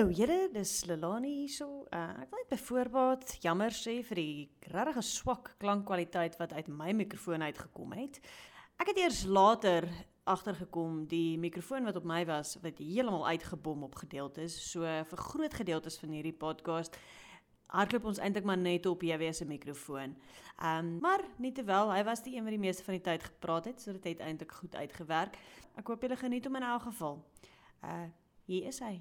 Hallo julle, dis Lelani hierso. Uh, ek wil net byvoorbeeld jammer sê vir die regtig swak klankkwaliteit wat uit my mikrofoon uitgekom het. Ek het eers later agtergekom die mikrofoon wat op my was wat heeltemal uitgebom op gedeeltes. So vir groot gedeeltes van hierdie podcast hardloop ons eintlik maar net op JW se mikrofoon. Ehm um, maar nieterwel, hy was die een wat die meeste van die tyd gepraat het, so dit het eintlik goed uitgewerk. Ek hoop julle geniet hom in elk geval. Uh hier is hy.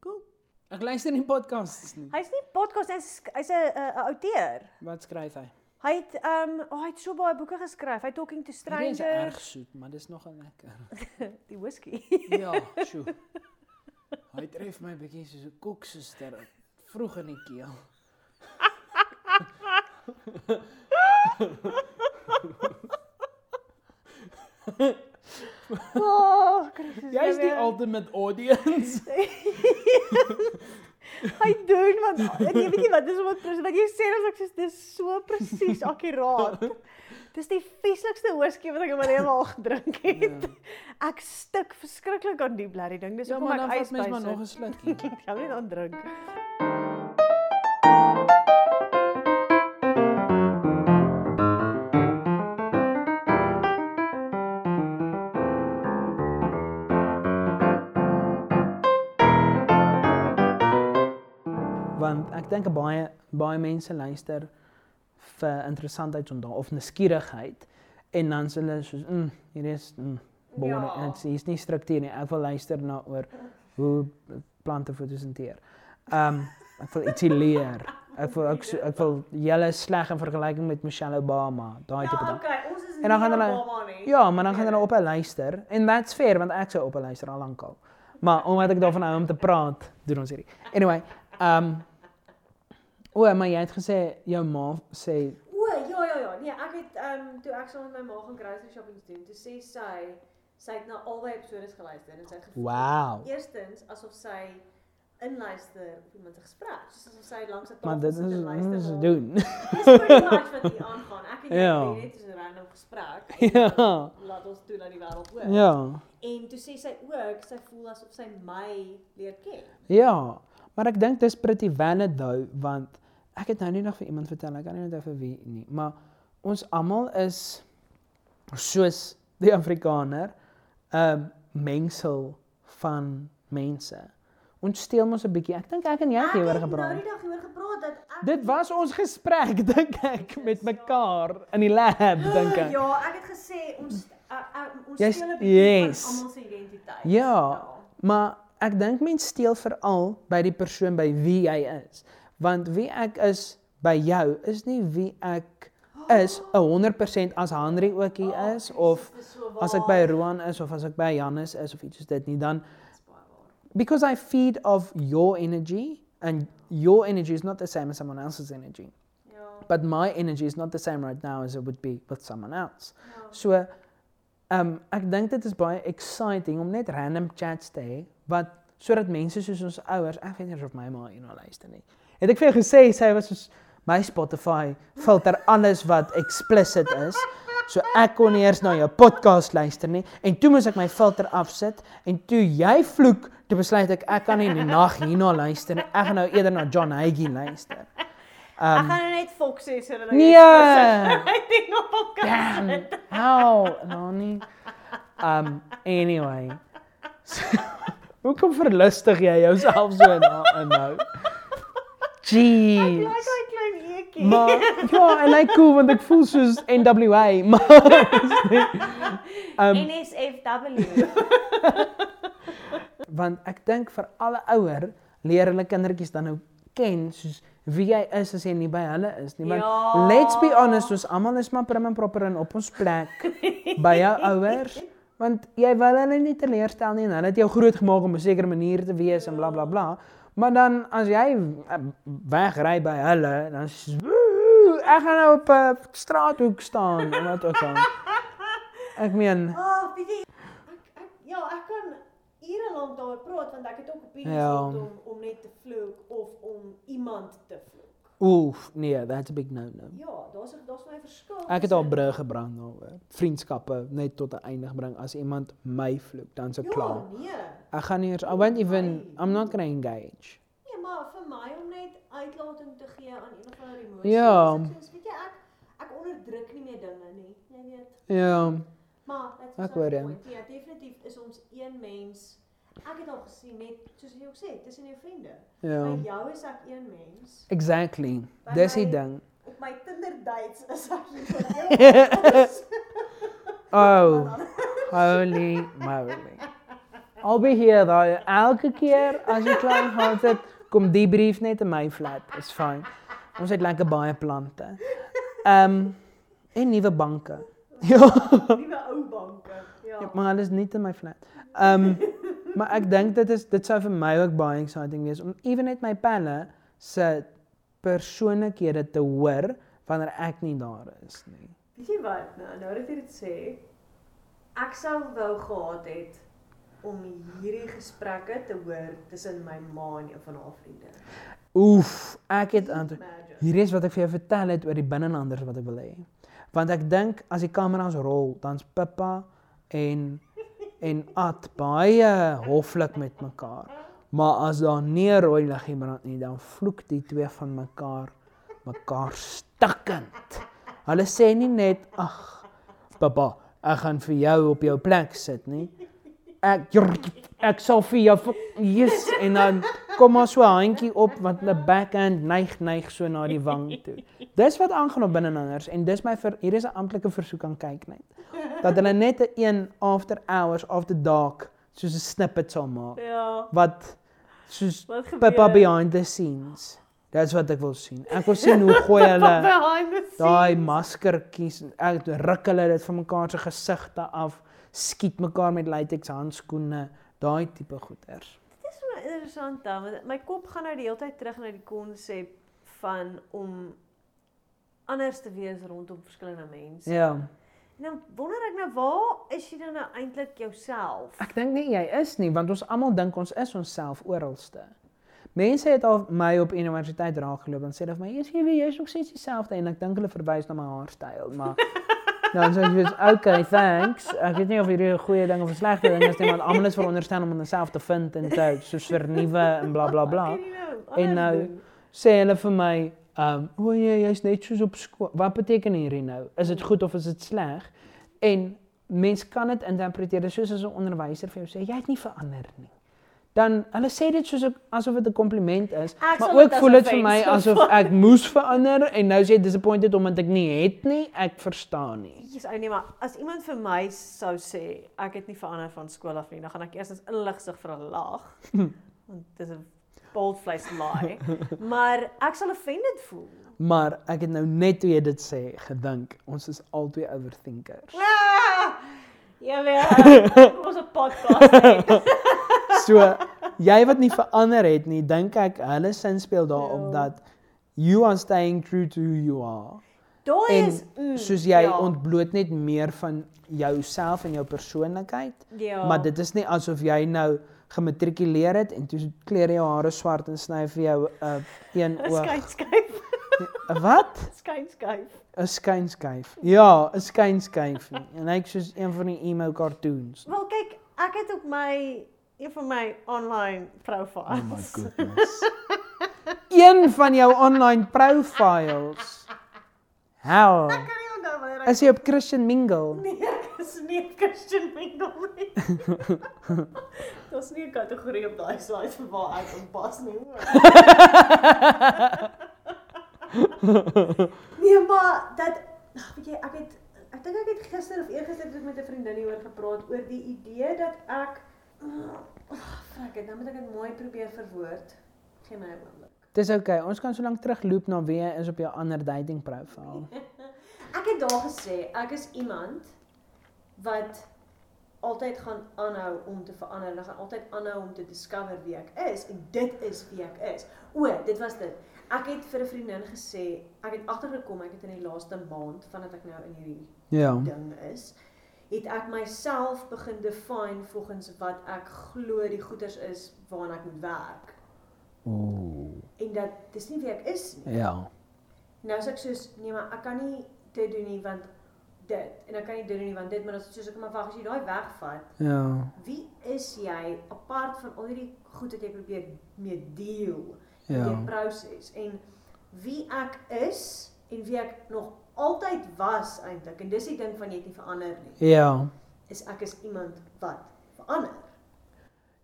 Cool. Ek luister nie podcasts nie. Hy's nie podcast hy's hy's 'n 'n outeur. Wat skryf hy? Hy het ehm um, oh, hy het so baie boeke geskryf. Hy Talking to Dit is Strangers, erg soet, maar dis nogal lekker. die whisky. Ja, sjoe. Hy tref my bietjie soos 'n koeksuster vroeg in die keel. oh, Christus. Jy's die ultimate audience. Hy doen want ek weet nie wat dis wat wat jy sê as ek sê dis so presies akkuraat. Dis die vieslikste whisky wat ek in my lewe al gedrink het. Ek stik verskriklik aan die blerrie ding. Dis Ja, hoekom maar ek dan ys vat mens maar bysit. nog 'n slukkie. Ek gaan net aan drink. Want ek dink baie baie mense luister vir interessantheidsonderdag of nuuskierigheid en dan sê hulle soos, "Mm, hier is mm, boring. Ja. Ja. Dit is nie struktuur nie. Ek wil luister na oor hoe plante fotosinteer. Ehm um, ek wil ietsie leer. Ek wil ek, ek wil julle sleg in vergelyking met Michelle Obama, daai tipe ding. Ja, okay, ons is En dan gaan hulle. Ja, maar dan gaan hulle op 'n luister en that's fair want ek sou op 'n luister al lankal. Maar omdat ek daarvan hou om te praat, doen ons hierdie. Anyway, ehm um, O, maar jy het gesê jou ma sê O, ja ja ja. Nee, ek het ehm um, toe ek saam met my ma gaan grocery shopping doen, toe sê sy sy het na albei episodes geluister en sy het gevoel wow. eerstens asof sy inluister op iemand se gesprek, soos asof sy langs 'n Maar tafel dit sit is en dit luister. is na- doen. Dis pretty much wat hier aangaan. Ek en jy ja. net so 'n random gesprek. ja. Laat ons toe dat die wêreld hoor. Ja. En toe sê sy ook, sy voel asof sy my leer ken. Ja. Maar ek dink dis pretty though want ek het nou nie nog vir iemand vertel, ek kan nie onthou vir wie nie, maar ons almal is soos die Afrikaner 'n mengsel van mense. Ons steel mos 'n bietjie. Ek dink ek en jy het hieroor nou gepraat. die dag hieroor gepraat dat ek Dit was ons gesprek dink ek met mekaar in die lab dink ek. Ja, ek het gesê ons uh, uh, ons Jy's- steel 'n bietjie yes. van almal se identiteit. Ja, maar ek dink mense steel veral by die persoon by wie jy is. Want wie ek is by jou is nie wie ek is 'n 100% as Henry ook hier is of as ek by Roan is of as ek by Janus is of iets soos dit nie dan because I feed off your energy and your energy is not the same as someone else's energy. Ja. But my energy is not the same right now as it would be with someone else. ja. So um, ek dink dit is baie exciting om net random chats te hê wat sodat mense soos ons ouers, ek weet nie of my ma hierna luister nie. Het ek vir jou gesê sy was soos my Spotify filter alles wat explicit is. So ek kon nie eers na jou podcast luister nie en toe moes ek my filter afsit en toe jy vloek, toe besluit ek ek kan nie in die nag hierna luister nie. Ek gaan nou eerder na John Hagee luister. Ek gaan nou net Fox sê sodat Nee. ek dink nog kan. Damn. How? Nani. Um anyway. Hoekom verlustig jy jouself so in nou? Jeez. Like hy klein eetjie. Maar ja, en hy cool want ek voel soos NWA, maar um NSFW. want ek dink vir alle ouer leer hulle kindertjies dan nou ken soos wie jy is as jy nie by hulle is nie. Want Ja. let's be honest, ons almal is maar prim en proper in op ons plek by jou ouers. Want jy wil hulle nie teleurstel nie en hulle het jou groot gemaak om 'n sekere manier te wees en bla bla bla. Maar dan as jy eh, wegry by hulle, dan "Woe, ek gaan nou op 'n straathoek staan en wat ook al. Ek meen, Ah, weet jy, ek ek ja, ek kan ure lank daaroor praat want ek het ook opinies Ja. rondom om net te vloek of om iemand te vloek. Oef, nee, that's a big no no. Ja, daar's daar's my verskil. Ek het al brûe gebrand daaroor. Vriendskappe net tot 'n einde gebring as iemand my vloek, dan se Ja, klaar. nee. Ek gaan nie eers I won't even I'm not going to engage. Nee, maar vir my om net uitlating te gee aan een of ander emosie. Ja. soos, weet jy ek ek onderdruk nie meer dinge nie. Jy weet. Ja. Maar Ek hoor nou jou. Ja, definitief is ons een mens. Ek het al gesien net soos jy ook sê, tussen jou vriende. Ja. By jou is ek een mens. Exactly. By Dis die ding. Op my Tinder dates is ek Oh, holy moly. I'll be here though. Elke keer as jy klein gehad het, kom die brief net in my flat. Is fyn. Ons het lekker baie plante. Ehm um, en nuwe banke. Ja, nuwe ou banke. Ja. maar hulle is nie in my flat. Ehm um, maar ek dink dit is dit sou vir my ook baie exciting wees om ewen net my pelle se persoonlikhede te hoor wanneer ek nie daar is nie. Weet jy wat? Nou, nou dat jy dit sê, ek sou wou gehad het om hierdie gesprekke te hoor tussen my ma en een van haar vriende. Oef, ek het antwoord. Imagine. Hier is wat ek vir jou vertel het oor die binnelanders wat ek wil hê. Want ek dink as die kameras rol, dan's Pippa en en Ad baie hoflik met mekaar. Maar as daar nie rooi liggie brand nie, dan vloek die twee van mekaar mekaar stikkend. Hulle sê nie net ag, Pippa, ek gaan vir jou op jou plek sit nie. Ek ek sal vir jou yes en dan kom maar so 'n handjie op wat 'n backhand neig neig so na die wang toe. Dis wat aangaan op binnelanders en dis my vir hier is 'n amptelike versoek aan kyk net. Dat hulle net 'n een after hours after dark soos 'n snippet sal maak Ja, wat soos? Pippa behind the scenes. Dis wat ek wil sien. Ek wil sien hoe gooi hulle the daai maskertjies ek ruk hulle dit van mekaar se gesigte af, skiet mekaar met latex handskoene, daai tipe goeters. Dit is so interessant dan, want my kop gaan nou die hele tyd terug na die konsep van om anders te wees rondom verskillende mense. Ja. En dan wonder ek nou waar is jy dan nou eintlik jouself? Ek dink nie jy is nie, want ons almal dink ons is onsself oralste. Mense het al my op universiteit raakgeloop en sê dat my is jy weer jy's nog steeds dieselfde en ek dink hulle verwys na my haarstyl, maar dan sê jy okay, thanks. Ek weet nie of hierdie 'n goeie ding of 'n slegte ding is nie, want almal is veronderstel om homself te vind en te soos vernuwe en bla bla bla. Nou En nou-? Sê hulle vir my, ehm, um, o nee, jy's net soos op skool. Wat beteken hierdie nou? Is dit goed of is dit sleg? En mens kan dit interpreteer dis soos as 'n onderwyser vir jou sê jy het nie verander nie. Dan hulle sê dit soos ek- asof dit 'n kompliment is, Ek maar ook voel dit vir my asof ek moes verander en nou sê jy disappointed omdat ek nie het nie. Ek verstaan nie. Jesus, ou nee, maar as iemand vir my sou sê ek het nie verander van skool af nie, dan gaan ek eers inligsig vir 'n lag. want dis 'n bold faced lie. maar ek sal offended voel. Maar ek het nou net toe jy dit sê gedink, ons is albei overthinkers. Ah! Ja, weer. Ons 'n podcast. So jy wat nie verander het nie, dink ek hulle sin speel daarop Ja. dat you are staying true to who you are. Daai En is mm, soos jy ja, ontbloot net meer van jouself en jou persoonlikheid, ja. maar dit is nie asof jy nou gematrikuleer het en toe kleur jou hare swart en sny vir jou 'n uh, een oog. skyn skuif. Wat? Skyn skuif. 'n Skynskyf. Ja, 'n skynskyf. En hyk soos een van die emo cartoons. Wel kyk, ek het op my een van my online profiles. Oh goodness. een van jou online profiles. Hell. Ek kan nie onthou wanneer ek Is jy op Christian Mingle? Nee, ek is nie op Christian Mingle nie. Daar's nie 'n kategorie op daai site vir waar ek inpas nie. hoor. nee, maar dat ag, weet jy, ek het ek dink ek het gister of eergister het ek met 'n vriendin hieroor gepraat oor die idee dat ek frik, dit, nou moet ek dit mooi probeer verwoord. Geen my oomblik. Dis okay. Ons kan so lank terugloop na wie jy is op jou ander dating profiel. Ek het daar gesê ek is iemand wat altyd gaan aanhou om te verander. Ek gaan altyd aanhou om te discover wie ek is en dit is wie ek is. O, dit was dit. Ek het vir 'n vriendin gesê, ek het agtergekom ek het in die laaste maand vandat ek nou in hierdie Ja. ding is, het ek myself begin define volgens wat ek glo die goeders is waaraan ek moet werk. Ooh. En dat dis nie wie ek is nie. Ja. Nou sê ek soos nee, maar ek kan nie dit doen nie want dit en dan kan jy dit doen nie want dit maar as soos ek maar wag as jy daai wegvat, Ja. wie is jy apart van al hierdie goed wat jy probeer mee deel Ja. die proses en wie ek is en wie ek nog altyd was eintlik en dis die ding van jy het nie verander nie. Ja. Is ek is iemand wat verander.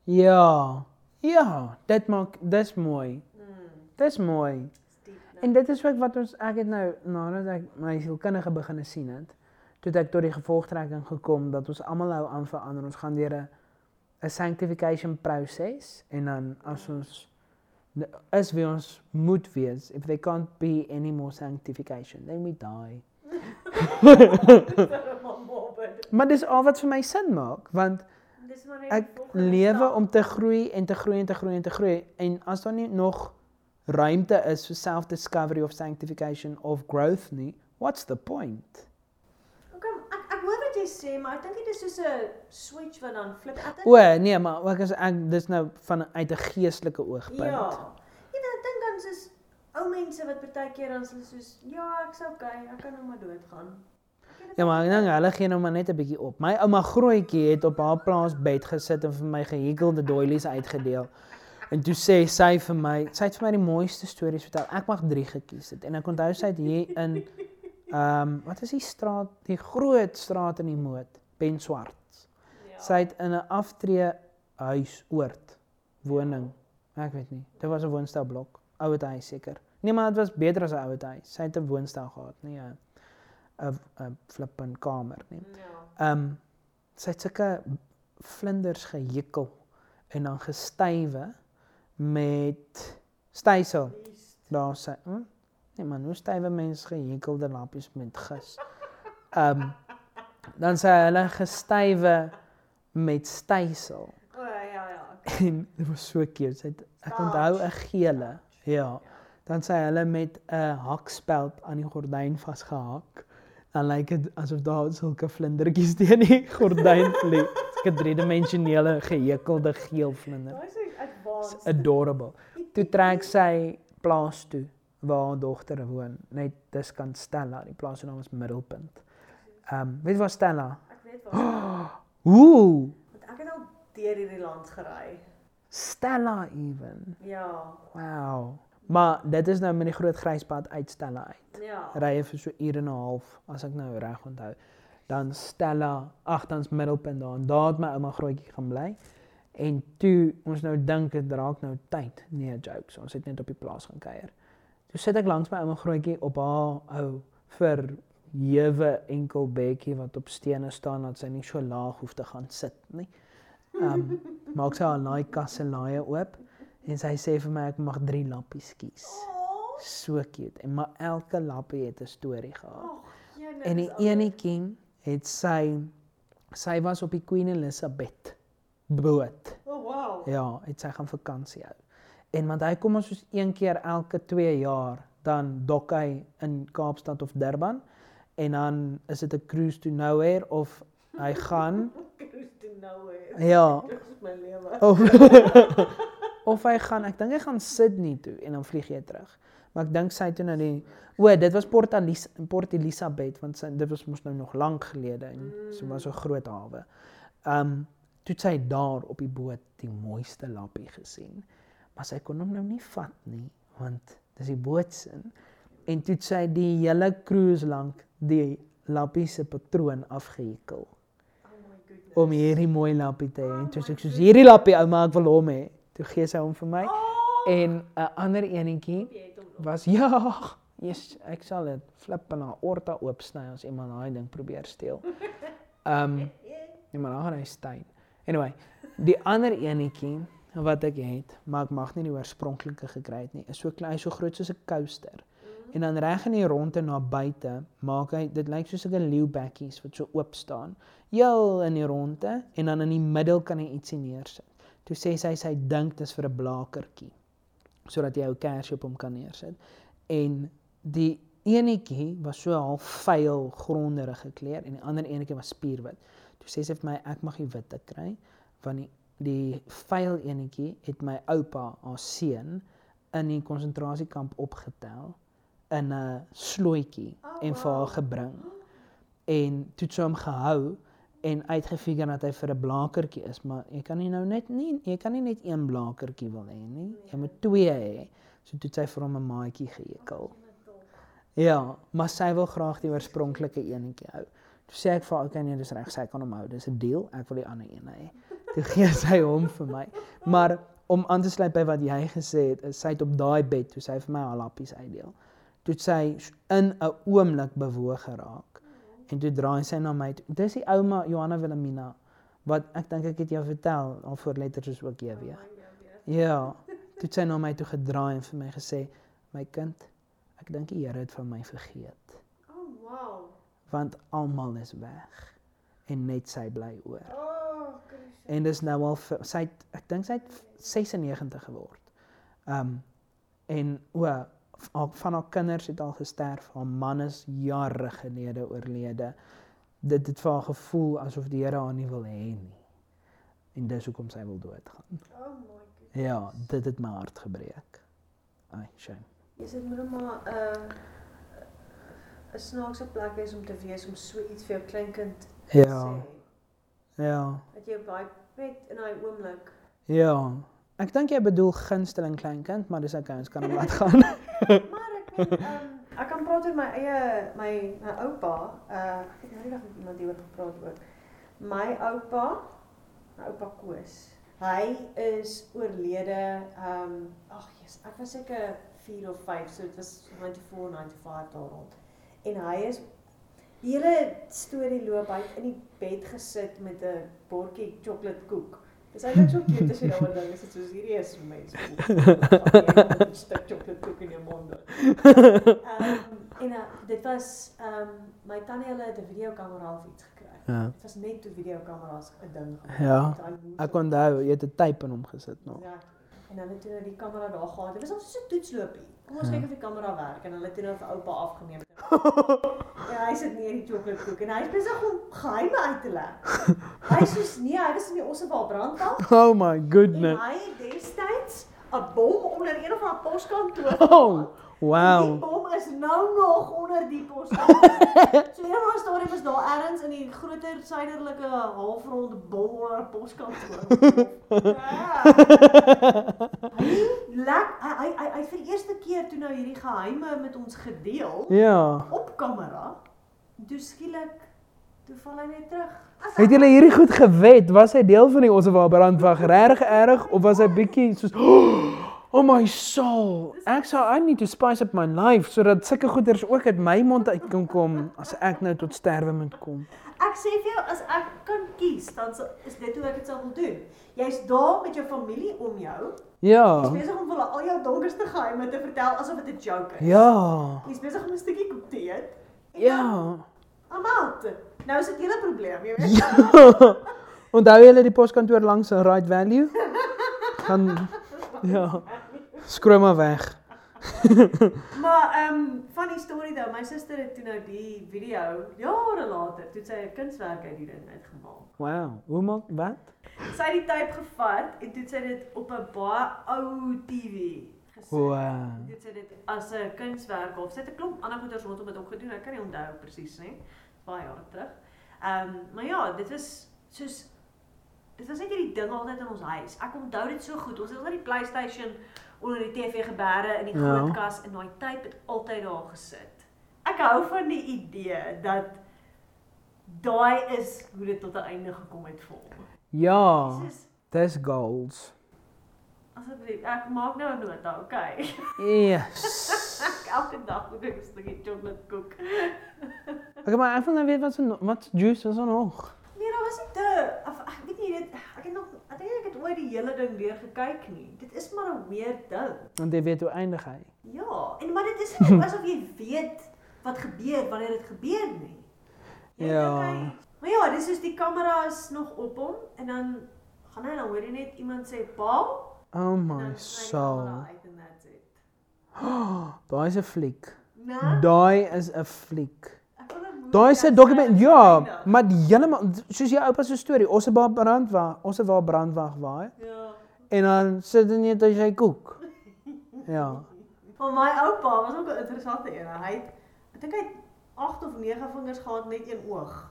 Ja. Ja, dit maak dis mooi. Hmm. Dis mooi. diep, né? En dit is ook wat ons ek het nou nadat ek my sielkundige begine sien het, toe het ek tot die gevolgtrekking gekom dat ons almal nou aan verander. Ons gaan deur 'n 'n sanctification proses en dan as ons is wie ons moet wees, if they can't be any more sanctification, then we die. Maar dis al wat vir my sin maak, want ek lewe om te groei en te groei en te groei en te groei en as daar nie nog ruimte is vir self-discovery of sanctification of growth nie, what's the point? Okay, ek ek hoor wat jy sê, maar ek dink dit is soos 'n switch wat dan flip. Ek dink O, nee, maar ook as ek dis nou van uit 'n geestelike oogpunt. Ja. Jy weet, ek dink dan soos ou mense wat partykeer dan soos ja, ek's okay, ek kan nou maar doodgaan. Ja, maar dink hulle gee nou maar net 'n bietjie op. My ouma grootjie het op haar plaasbed gesit en vir my gehekelde doilies uitgedeel. En toe sê sy vir my, sy het vir my die mooiste stories vertel. Ek mag 3 gekies het. En ek onthou sy het hier in ehm um, wat is die straat, die groot straat in die Moot, Ben Swart. Ja. Sy het in 'n aftreë huis oord woning. Ek weet nie. Dit was 'n woonstelblok, ouer huis seker. Nee, maar dit was beter as 'n ouer huis. Sy het 'n woonstel gehad, nie 'n 'n 'n flippin kamer nie. Ja. Ehm um, sy het sulke vlinders gehekel en dan gestywe met stysel. Daar sê, hm? Nee man, hoe stywe mense gehekelde lappies met gis. Ehm um, dan sê hulle gestywe met stysel. O ja ja. En dit was so cute. Sy het ek onthou 'n gele. Ja. Dan sê hulle met 'n hakspeld aan die gordyn vasgehak. Dan lyk dit asof daar sulke vlindertjies teen die gordyn vlieg. Sulke driedimensionele gehekelde geel vlinder. Daai is advanced. It's adorable. Toe trek sy plaas toe waar haar dogter woon, net dis kan Stella. Die plaas se naam is Middelpunt. Ehm, um, weet waar Stella? Ek weet waar. Ooh, Want ek het al deur hierdie land gery. Stella even. Ja. Wow. Maar dit is nou met die groot gryspad uit Stella uit. Ja. Rye vir so ure en 'n half as ek nou reg onthou. Dan Stella, ag dan's middelpunt daar. En daar het my ouma grootjie gaan bly. En toe ons nou dink dit raak nou tyd. Nee, jokes. Ons het net op die plaas gaan kuier. Toe sit ek langs my ouma grootjie op haar ou vir hewe enkel bedjie wat op stene staan dat sy nie so laag hoef te gaan sit nie. Ehm um, maak sy haar naaikas se laaie oop en sy sê vir my ek mag 3 lappies kies. So cute. En maar elke lappie het 'n storie gehad. oh, En die enetjie het sy sy was op die Queen Elizabeth boot. Oh wow. Ja, het sy gaan vakansie hou. En want hy kom ons soos een keer elke 2 jaar dan dok hy in Kaapstad of Durban en dan is dit 'n cruise to nowhere of hy gaan Cruise to nowhere. ja Dit is my lewe. of of hy gaan ek dink hy gaan Sydney toe en dan vlieg hy terug. Maar ek dink sy toe nou die o, dit was Port Elisa, Port Elizabeth want sy, dit was mos nou nog lank gelede en so was so groot hawe. Um toe sy daar op die boot die mooiste lappie gesien. Maar sy kon hom nou nie vat nie want dis die bootsin. En toe sy die hele cruise lank die lappie se patroon afgehekel Oh om hierdie mooi lappie te hê. En toe sê ek soos hierdie lappie ouma, ek wil hom hê. Toe gee sy hom vir my. Oh, En 'n ander enetjie was ja, yes, ek sal dit flip en haar orta oopsny as iemand daai ding probeer steel. Ehm um, nee, maar gaan hy stein. Anyway, die ander enetjie wat ek het, maar ek mag nie die oorspronklike gekry het nie, is so klein, so groot soos 'n coaster. En dan reg in die ronde na buite maak hy dit lyk soos 'n leeu bekkies wat so oop staan. Heel in die ronde en dan in die middel kan hy ietsie neersit. Toe sê sy sy dink dis vir 'n blakertjie sodat jy jou kersie op hom kan neersit. En die enetjie was so half vuil gronderige kleur en die ander enetjie was spierwit. Toe sê sy vir my ek mag die witte kry want die die vuil enetjie het my oupa, haar seun, in die konsentrasiekamp opgetel in 'n slooitjie Oh, en vir haar gebring. en toe het sy hom gehou en uitgefigure dat hy vir 'n blakertjie is, maar jy kan nie nou net nie jy kan nie net een blakertjie wil hê nie. Jy moet twee hê. So toe het sy vir hom 'n maatjie geëkel. Ja, maar sy wil graag die oorspronklike enetjie hou. Toe sê ek vir haar, "Oké, nee, dis reg, sy kan hom hou. Dis 'n deal. Ek wil die ander een hê." Toe gee sy hom vir my. Maar om aan te sluit by wat jy gesê het, is sy het op daai bed toe sy vir my haar lappies uitdeel. Toe sy in 'n oomblik bewoog geraak. En toe draai sy na my. toe. Dis die ouma Johanna Wilhelmina wat ek dink ek het jou vertel, al voorletters is ook JW. Ja. Toe sy na my toe gedraai en vir my gesê, "My kind, ek dink die Here het van my vergeet, Oh, wow. want almal is weg en net sy bly oor." Oh. En dis nou al vir- sy het, ek dink sy het 96 geword. Um en o van haar kinders het al gesterf, haar man is jare gelede oorlede. Dit het vir haar gevoel asof die Here haar nie wil hê nie. En dis hoekom sy wil doodgaan. Oh my goodness. Ja, dit het my hart gebreek. Ai, shame. Is dit moet maar 'n uh, 'n snaakse plek wees om te wees om so iets vir jou kleinkind te Ja, sê. Ja, Dat jy baie net in daai oomblik. ja. Ek dink jy bedoel gunsteling kleinkind, maar dis okay, ons kan hom laat gaan. Maar ek weet ehm ek kan praat oor my eie my my oupa. Uh ek het nou dag met iemand hieroor gepraat ook. My oupa, my oupa Koos. Hy is oorlede ehm ag Jesus, ek was seker 4 of 5, so dit was 94, 95 daar rond. En hy is die hele storie loop hy in die bed gesit met 'n bordjie chocoladekoek. Dis eintlik so cute as jy daaroor dink, is dit soos hierdie is vir mense. 'n stuk chocoladekoek in jou mond. Ehm en uh, dit was ehm um, my tannie hulle het 'n videokamera of iets gekry. Ja. Dit was net toe videokamera's 'n ding gemaak. Ja, Ek onthou, jy het 'n tape in hom gesit nog. Ja. En hulle het toe nou die kamera daar gehad. Dit was al so 'n toetslopie. Kom ons Ja. kyk of die kamera werk en hulle het toe nou vir oupa afgeneem. ja, hy sit nie in die chocoladekoek en hy is besig om geheime uit te lê. Hy sê nee, hy was in die Ossebaal brandkamp Oh my en goodness. hy het destyds 'n bom onder een of haar poskantoor. Oh, wow. bom is nou nog onder die poskantoor. so eendag storie was daar ergens in die groter suiderlike halfronde bom onder 'n poskantoor. ja. Hy lek hy hy hy hy vir die eerste keer toe nou hierdie geheime met ons gedeel Ja. op kamera. Toe skielik toe val hy net terug. As Het julle hierdie goed gewet? Was hy deel van die Ossewa brandwag regtig erg of was hy bietjie soos Oh my soul. Ek sou I need to spice up my life sodat sulke goeders ook uit my mond uit kan kom as ek nou tot sterwe moet kom. Ek sê vir jou as ek kan kies, dan sal- is dit hoe ek dit sou wil doen. Jy's daar met jou familie om jou. Ja. Jy's besig om vir hulle al jou donkerste geheime te vertel asof dit 'n joke is. Ja. Jy's besig om 'n stukkie koek te eet. Ja. Out. Nou is dit hele probleem, jy weet. Ja. Onthou julle die poskantoor langs Right Value? Dan ja. Skroom maar weg. Maar ehm um, van die storie dan, my suster het toe nou die video jare later, toe sy 'n kunswerk uit die ding uitgemaak. Wow. Hoe maak wat? Sy het die tape gevat en toe het sy dit op 'n baie ou TV gesit. Wow. Dit sê dit as 'n kunswerk of sy het 'n klomp ander goeders rondom dit ook gedoen. Ek kan nie onthou presies nie. Baie jare terug. Ehm um, maar ja, dit was soos dit was net hierdie ding altyd in ons huis. Ek onthou dit so goed. Ons het altyd die PlayStation onder die TV geberre in die Ja. groot kas en daai tape het altyd daar gesit. Ek hou van die idee dat daai is hoe dit tot 'n einde gekom het vir hom. Ja. Dis goals. asseblief, ek maak nou 'n nota, okay. Yes. Elke dag moet ek 'n stukkie chocolate koek. Okay, maar ek wil nou weet wat se wat juice was er nog. Nee, daar was nie te of, ek weet nie dit ek het nog ek dink ek het ooit die hele ding weer gekyk nie. Dit is maar 'n weird ding. Want jy weet hoe eindig hy. Ja, en maar dit is nie asof jy weet wat gebeur wanneer dit gebeur nie. Jy Ja. hy- Maar ja, dis soos die kamera is nog op hom en dan gaan hy dan hoor jy net iemand sê Paul Oh en my soul. en it. Daai is 'n fliek. Daai is 'n fliek. ek wil 'n movie Daai is 'n dokument. hy Ja, maar die hele soos jou oupa se storie, ons het waar brandwag, ons het waar brandwag waai Ja. en dan sit hy net as jy koek. Ja. Van my oupa was ook 'n interessante een. Hy het ek dink hy het 8 of 9 vingers gehad net een oog.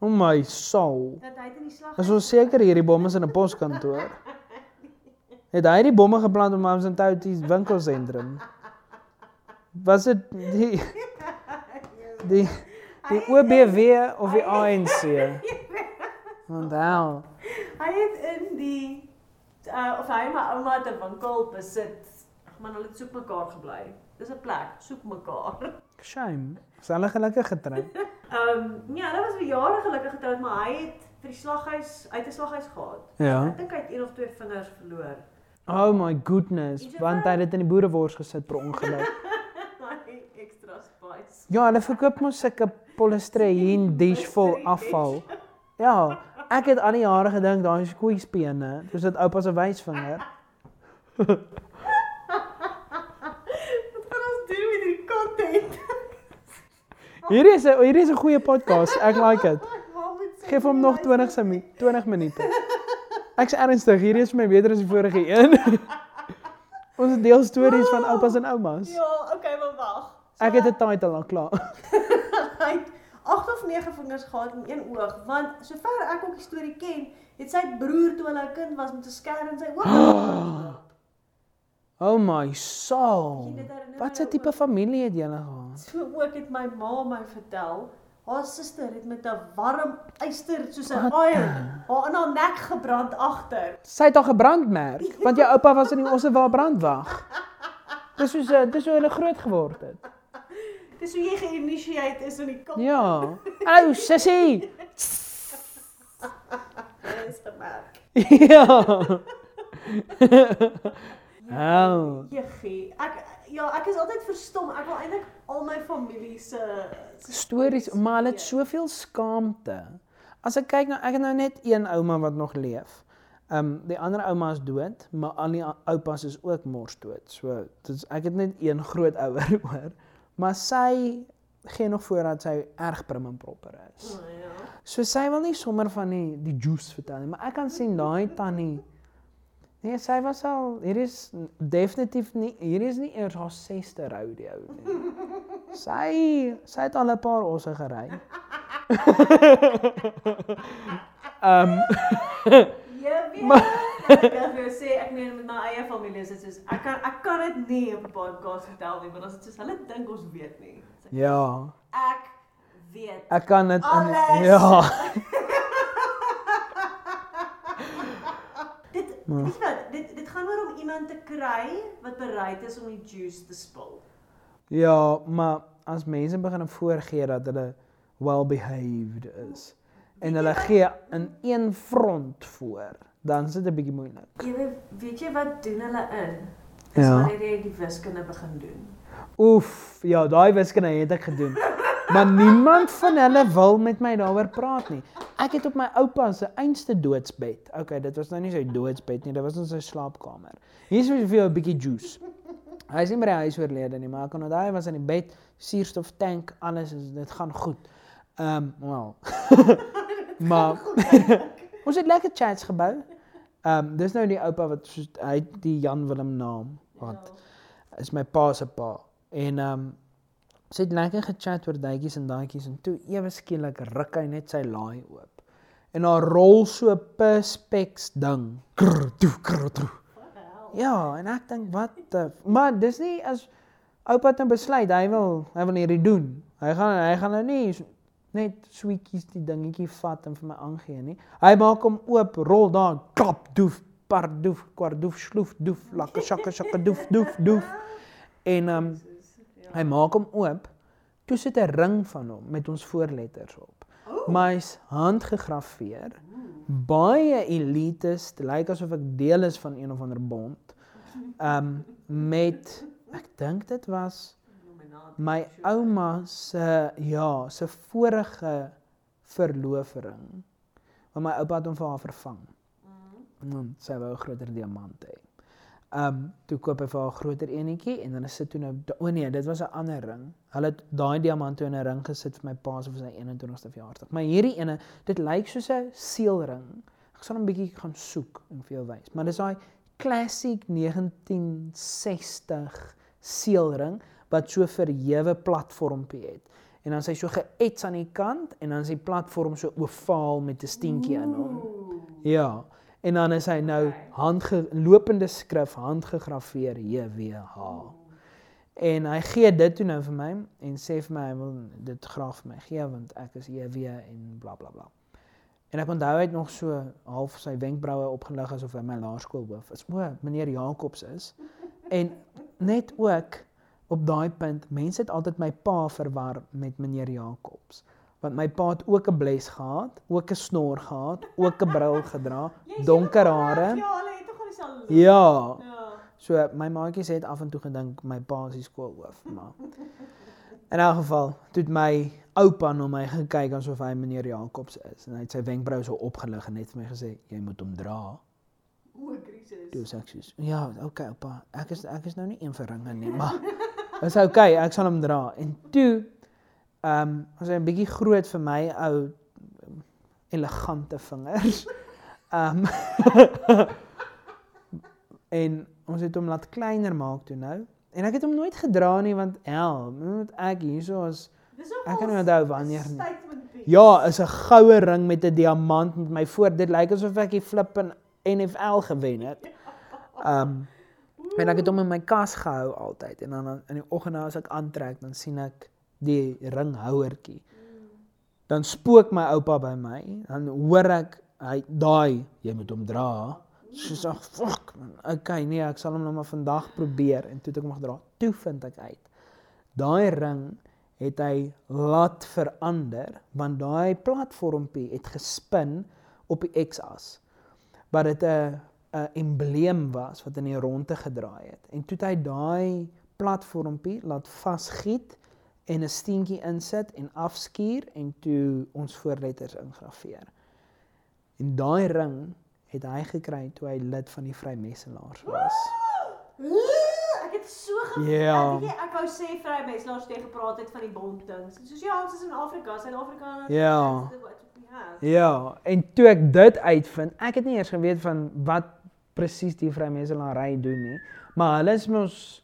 O oh my soul. Dat hy het in die slag. Is ons seker hierdie bomme is in 'n poskantoor? Het hy die bomme geplant om ons onthou die winkelsentrum? Was dit die die die OBW of die ANC? Onthou. Hy het in die uh, of hy my ouma 'n winkel besit. Man, hulle het soek mekaar gebly. Dis 'n plek, soek mekaar. Shame. Is hulle gelukkig getroud? Ehm um, ja, hulle was vir jare gelukkig getroud, maar hy het vir die slaghuis uit 'n slaghuis gehad. Ja. Ek dink hy het een of twee vingers verloor. Oh my goodness, want hy het dit in die boerewors gesit per ongeluk. Daai extra spice. Ja, hulle verkoop mos sulke polistireen dish vol afval. Ja, ek het al die jare gedink daai is koeispene. Dis dit oupa se wysvinger. Wat gaan ons doen met hierdie content? Hierdie is 'n hierdie is 'n goeie podcast. Ek like dit. Geef hom nog lys- 20 se 20 minute. Ek's ernstig, hierdie is my beter as die vorige een. Ons deel stories van oupas en oumas. Ja, okay, maar wag. Ek het 'n title al klaar. hy het 8 of 9 vingers gehad en een oog, want sover ek ook die storie ken, het sy broer toe hulle 'n kind was met 'n skêr in sy oog. Oh my soul. Wat 'n tipe familie het julle gehad? So ook het my ma my vertel, haar suster het met 'n warm yster soos 'n iron haar in haar nek gebrand agter. Sy het al gebrandmerk, want jou oupa was in die Ossewa brandwag. Dis soos eh, dis hoe hulle groot geword het. Dis hoe jy geïnisieer is in die kamp. Ja. Hallo sussie. Dis gemerk. ja. Hel. Jeggie, ek ja, ek is altyd verstom. Ek wil eintlik al my familie se Stories, maar hulle het weet. soveel skaamte. As ek kyk nou, ek het nou net een ouma wat nog leef. Ehm um, die ander ouma is dood, maar al die oupas is ook mors dood. So dis ek het net een groot ouer oor. Maar sy gee nog voor dat sy erg prim en proper is. Oh, ja. So sy wil nie sommer van die die juice vertel nie, maar ek kan sien daai tannie Nee, sy was al hier is definitief nie hier is nie eers haar 6ste rodeo nie. Sy sy het al 'n paar osse gery. Ehm Ja, weet. Ek wil vir jou sê ek meen met my eie familie is dit soos ek kan ek kan dit nie op 'n podcast vertel nie, want as dit soos hulle dink ons weet nie. So, ja, Ek weet. ek kan dit in ja. Dit weet wat, dit dit gaan oor om iemand te kry wat bereid is om die juice te spil. Ja, maar as mense begin voorgee dat hulle well behaved is en hulle gee in een front voor, dan is dit 'n bietjie moeilik. Jy weet, weet jy wat doen hulle in? Dis Ja. wanneer jy die wiskunde begin doen. Oef, ja, daai wiskunde het ek gedoen. Maar niemand van hulle wil met my daaroor praat nie. Ek het op my oupa se einste doodsbed. Okay, dit was nou nie sy doodsbed nie, dit was in sy slaapkamer. Hier is vir jou 'n bietjie juice. Hy is nie by die huis oorlede nie, maar ek kan onthou hy was in die bed, suurstof tank, alles is dit gaan goed. Ehm, um, wel. maar ons het lekker chats gebou. Ehm, um, dis nou die oupa wat soos hy die Jan Willem naam wat is my pa se pa. En ehm um, sy het lekker gechat oor daadjies en daadjies en toe ewe skielik ruk hy net sy laai oop. En daar rol so perspex ding. Krr, toe, krr, toe. Ja, en ek dink wat the, maar dis nie as oupa het nou besluit hy wil hy wil hierdie doen. Hy gaan hy gaan nou nie so- net sweetjies die dingetjie vat en vir my aangee nie. Hy maak hom oop, rol daar, kap, doef, par doef, kwart doef, sloef, doef, lakke shakke shakke doef, doef, doef. En ehm um, hy maak hom oop. Toe sit 'n ring van hom met ons voorletters op. Maar hy's handgegraveer. Baie elites, dit lyk asof ek deel is van een of ander bond. Ehm um, met ek dink dit was my ouma se ja, se vorige verlovering. Want my oupa het hom vir haar vervang. Want sy wou 'n groter diamant hê. Um toe koop hy vir haar 'n groter enetjie en dan is sit toe nou o nee, dit was 'n ander ring. Hulle het daai diamant toe in 'n ring gesit vir my pa se vir sy 21ste verjaarsdag. Maar hierdie ene, dit lyk soos 'n seelring. Ek sal hom 'n bietjie gaan soek en vir jou wys. Maar dis daai classic 1960 seelring wat so verhewe platformpie het. en dan is hy so geets aan die kant en dan is die platform so ovaal met 'n steentjie in hom. Ja. En dan is hy nou handgelopende skrif handgegraveer JWH. En hy gee dit toe nou vir my en sê vir my hy wil dit graag vir my gee want ek is JW en bla bla bla. En ek onthou hy het nog so half sy wenkbroue opgelig asof hy my laerskoolhoof is. O, meneer Jacobs is. En net ook op daai punt, mense het altyd my pa verwar met meneer Jacobs. Want my pa het ook 'n bles gehad, ook 'n snor gehad, ook 'n bril gedra, donker hare. Ja, hulle het tog al dieselfde. Ja. Ja. So my maatjies het af en toe gedink my pa is die skoolhoof, maar in elk geval, toe het my oupa na my gekyk asof hy meneer Jacobs is en hy het sy wenkbrauwe so opgelig en net vir my gesê jy moet hom dra. O, krisis. Sê ek soos, ja, okay oupa, ek is ek is nou nie een vir ringe nie, maar is okay, ek sal hom dra. En toe ehm um, was hy 'n bietjie groot vir my ou elegante vingers. Ehm um, en ons het hom laat kleiner maak toe nou. En ek het hom nooit gedra nie want hel, moet ek hierso as Dis Ek kan nie onthou wanneer nie. Ja, is 'n goue ring met 'n diamant met my voor. Dit lyk asof ek die flip in NFL gewen het. Um en ek het hom in my kas gehou altyd en dan in die oggende as ek aantrek, dan sien ek die ringhouertjie. Dan spook my oupa by my, dan hoor ek hy daai jy moet hom dra. Soos ag fuck man. Okay, nee, ek sal hom nou maar vandag probeer en toe het ek hom gedra. Toe vind ek uit. Daai ring het hy laat verander want daai platformpie het gespin op die X-as. Wat dit 'n 'n embleem was wat in die ronde gedraai het. En toe het hy daai platformpie laat vasgiet en 'n steentjie insit en afskuur en toe ons voorletters ingraveer. En daai ring het hy gekry toe hy lid van die Vrymesselaars was. Ek het so ge Ja. Ek jy, ek wou sê vry menslaars tegen gepraat het van die bond dings. Soos ja, ons is in Afrika, Suid-Afrika. Ja. have. Ja, en toe ek dit uitvind, ek het nie eers geweet van wat presies die vrymeselary doen nie, maar hulle is mos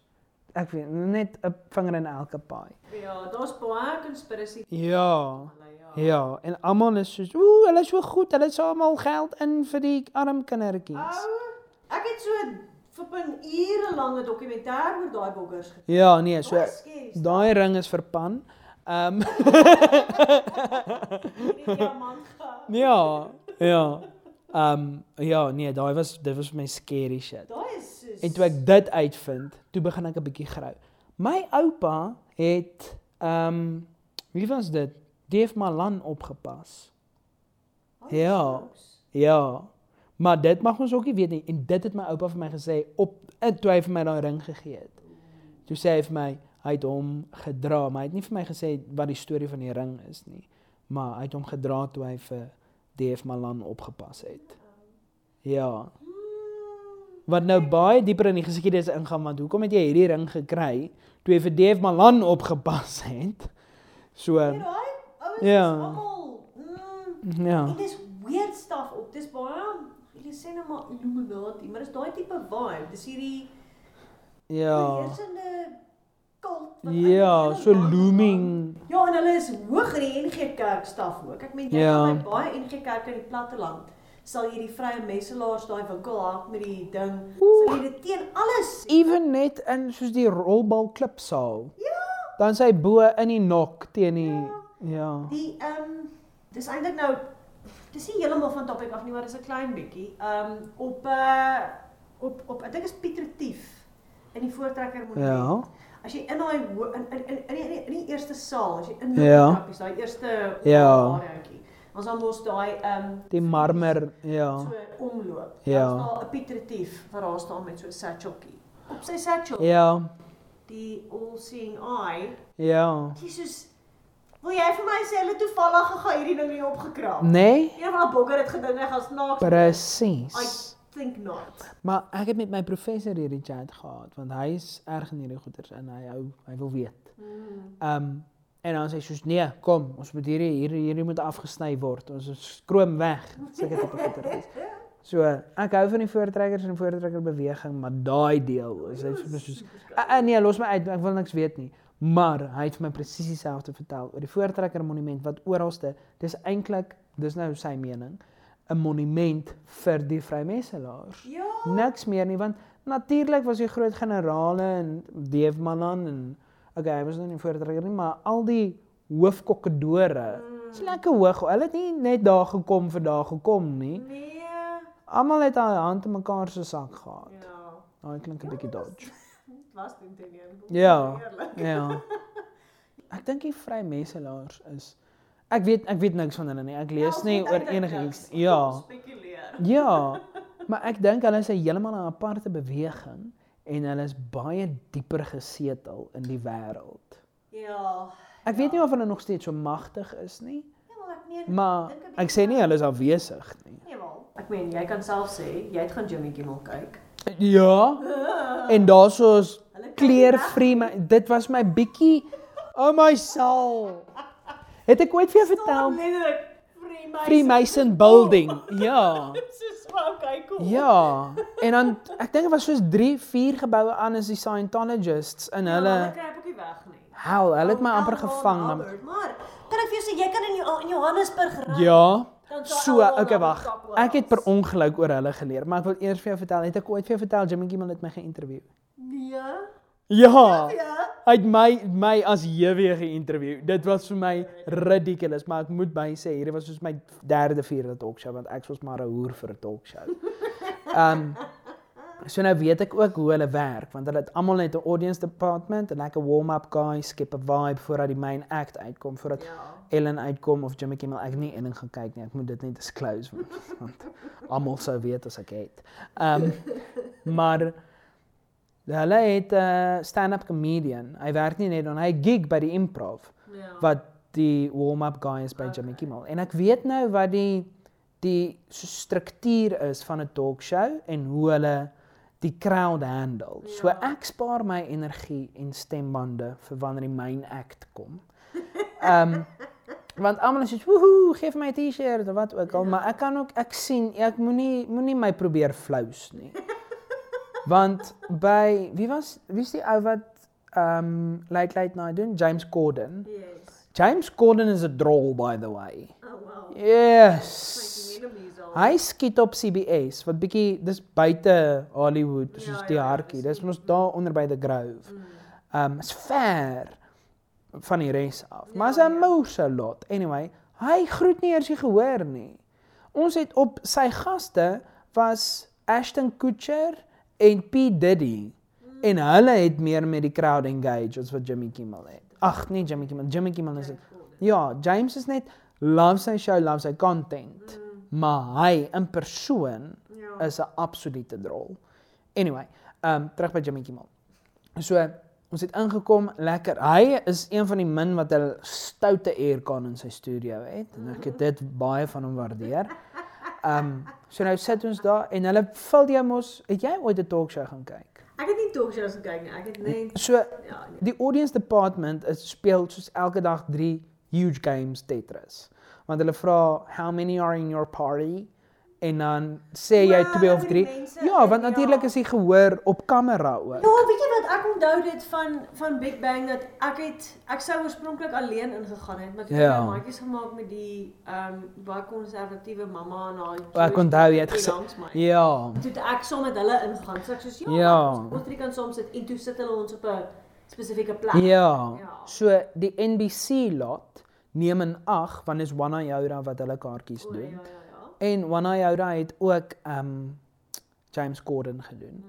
ek weet net 'n vinger in elke paai. Ja, daar's baie conspiracy. Ja. Ja. Ja, en almal is soos, ooh, hulle is so goed, hulle sit almal geld in vir die arm kindertjies. Ou, ek het so flippin ure lange dokumentêr oor daai boggers gekyk. Ja, nee, so Daai ring is verpan. Ehm gehou. ja, ja. Ehm ja, nee, daai was dit was vir my scary shit. Daai is soos En toe ek dit uitvind, toe begin ek 'n bietjie grou. My oupa het ehm um, wie was dit? Dave Malan opgepas. Oh, ja. shucks. Ja. Maar dit mag ons ook nie weet nie en dit het my oupa vir my gesê op eh, toe hy vir my daai ring gegee het. Toe sê hy vir my hy het hom gedra, maar hy het nie vir my gesê wat die storie van die ring is nie. Maar hy het hom gedra toe hy vir Dave Malan opgepas het. Ja. Wat nou baie dieper in die geskiedenis ingaan want hoekom het jy hierdie ring gekry toe jy vir Dave Malan opgepas het? So Ja, is mm, ja. En dis weird stuff op. Dis baie hulle sê nou maar Illuminati, maar dis daai tipe vibe. Dis hierdie Ja. heersende kult wat Ja, so looming. Ja, en hulle is hoog in die NG Kerk staf ook. Ek meen jy Ja. gaan baie NG Kerke in die platteland sal jy die vrye messelaars daai winkel hak met die ding. Sal jy dit teen alles. Ewen net in soos die rolbal klipsaal. Ja. Dan sy bo in die nok teen die ja. Die ehm um, dis eintlik nou dis nie heeltemal van topic af nie, maar dis 'n klein bietjie. Ehm um, op uh op op ek dink is Piet Retief in die voortrekker monument. Ja. As jy in daai in in in in die, in die, eerste saal, as jy in Ja. die trappies, daai eerste Ja. areaatjie. Ons dan mos daai ehm um, Die marmer, ja. so omloop. Ja. Daar's daar 'n Piet Retief waar daar staan met so 'n satcheltjie. Op sy satchel, Ja. die all seeing eye. Ja. Jesus, wil jy vir my sê hulle toevallig gegaan hierdie ding nie opgekrap? Nee, Een van die bokker het gedink hy gaan snaaks. presies. Think not. Maar ek het met my professor hierdie chat gehad want hy is erg in hierdie goeters en hy hou hy wil weet. Mm. Ehm um, en dan sê hy soos nee, kom, ons moet hierdie hierdie hierdie moet afgesny word. Ons skroom weg. Seker tipe goeter is. So, ek hou van die voortrekkers en voortrekker beweging, maar daai deel is hy soos soos ah, ah, nee, los my uit, ek wil niks weet nie. Maar hy het vir my presies dieselfde vertel oor die Voortrekker Monument wat oralste, dis eintlik, dis nou sy mening, 'n monument vir die vrymesselaars. Ja. Niks meer nie want natuurlik was die groot generale en Deefmanan en okay, hy was nou nie Voortrekker nie, maar al die hoofkokkedore. Dis Mm. lekker hoog. Hulle het nie net daar gekom vir daar gekom nie. Nee. Almal het haar hand in mekaar se sak gehad. Ja. Daai klink 'n bietjie dodge. Dit was toen teen een. Ja. Ja. Ek dink die vrymesselaars is ek weet ek weet niks van hulle nie. Ek lees Ja, nie oor enigiets. Ja. Spekuleer. Ja. Maar ek dink hulle is heeltemal 'n aparte beweging en hulle is baie dieper gesetel in die wêreld. Ja. Ek weet nie of hulle nog steeds so magtig is nie, Ja, maar ek meen maar ek sê nie hulle is afwesig nie. Nee wel. Ek meen jy kan self sê jy het gaan Jimmy Kimmel kyk. Ja. En daarsoos Hulle kyk kleer weg. vry my dit was my bietjie oh my soul. Het ek ooit vir jou vertel letterlik Freemason. Freemason building? Ja. so swak kyk kom. Ja. En dan ek dink dit was soos 3, 4 geboue aan is die Scientologists in Ja, hulle hulle kry ook nie weg nie. hel, hulle het my amper gevang. Maar, Maar kan ek vir jou sê jy kan in, Jo- in Johannesburg ry. ja. So, okay wag. Ek het per ongeluk oor hulle geleer, maar ek wil eers vir jou vertel, het ek ooit vir jou vertel Jimmy Kimmel het my geïnterview? Nee. Ja. Ja. Hy het my my as JW geïnterview. Dit was vir my ridiculous, maar ek moet by sê hierdie was soos my derde vierde talkshow want ek was maar 'n hoer vir 'n talkshow. Um so nou weet ek ook hoe hulle werk want hulle het almal net 'n audience department en lekker warm-up guys, skep 'n vibe voordat die main act uitkom, voordat Ja. Ellen uitkom of Jimmy Kimmel. Ek het nie Ellen gaan kyk nie. Ek moet dit net disclose want, want almal sou weet as ek het. Um maar hulle het 'n uh, stand-up comedian. Hy werk nie net dan hy gig by die improv Ja. wat die warm-up guy is by Okay. Jimmy Kimmel. En ek weet nou wat die die so struktuur is van 'n talkshow en hoe hulle die crowd handle. So Ja. ek spaar my energie en stembande vir wanneer die main act kom. Um want almal soos woehoe, gee vir my 'n T-shirt of wat ook al, maar ek kan ook ek sien ek moenie moenie my probeer flous nie. Want by wie was wie's die ou wat um late late night doen? James Corden. Yes. James Corden is 'n drol by the way. Oh wow. Yes. Hy skiet op CBS wat bietjie dis buite Hollywood Ja, soos ja, die ja, hartjie. dis mos daar onder by the Grove. Mm. Um is ver van die res af. Maar Ja, is 'n ja. mouse lot. Anyway, hy groet nie eers die gehoor nie. Ons het op sy gaste was Ashton Kutcher en P Diddy. Mm. En hulle het meer met die crowd engage as wat Jimmy Kimmel het. Ag nee, Jimmy Kimmel. Jimmy Kimmel is Ja, James is net love sy show, love sy content. Maar hy in persoon Mm. Ja. is 'n absolute drol. Anyway, um terug by Jimmy Kimmel. So ons het ingekom lekker. Hy is een van die min wat 'n stoute aircon in sy studio het en ek het dit baie van hom waardeer. Um so nou sit ons daar en hulle vul jou mos, het jy ooit 'n talkshow gaan kyk? Ek het nie talkshows gekyk nie. Ek het net So ja, nee. die audience department is speel soos elke dag 3 huge games Tetris. Want hulle vra how many are in your party en dan sê jy Wow, 2 of die 3. mense Ja, want natuurlik ja. is die gehoor op kamera ook. Ja, weet jy wat ek onthou dit van van Big Bang dat ek het ek sou oorspronklik alleen ingegaan het, maar toe het Ja. ek maatjies gemaak met die ehm um, baie konservatiewe mamma en haar. Ek onthou, jy het gesê-. Ja. Toe ek saam met hulle ingegaan. So ek soos ja, Ja. ons drie kan saam sit en toe sit hulle ons op 'n spesifieke plek. Ja. Ja. So die NBC lot neem in ag want dis Wana Yoda wat hulle kaartjies O, ja, doen. ja, ja. En Wana Yoda het ook um James Corden gedoen.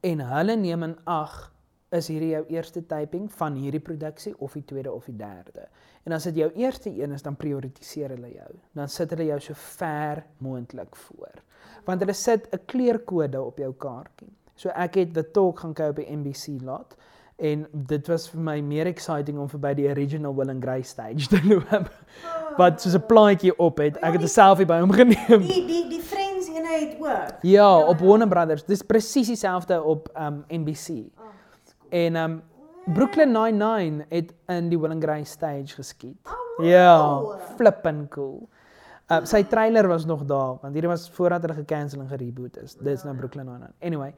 En hulle neem in ag is hierdie jou eerste typing van hierdie produksie of die tweede of die derde. En as dit jou eerste een is, dan prioritiseer hulle jou. Dan sit hulle jou so ver moontlik voor. Want hulle sit 'n kleurkode op jou kaartjie. So ek het the talk gaan kyk op die NBC lot en dit was vir my meer exciting om verby die original Will and Grace stage te loop wat soos 'n plaatjie op het. Ek het 'n selfie by hom geneem. Die die die Friends eenheid ook. Ja, op ja. Warner Brothers. Dis presies dieselfde op um NBC. Oh, En um Brooklyn Nine-Nine het in die Will and Grace stage geskiet. Oh, Ja, wow. flippin cool. Uh, sy trailer was nog daar want hierdie was voordat hulle gekansel en gereboot is. Dis nou Brooklyn Nine-Nine. Anyway,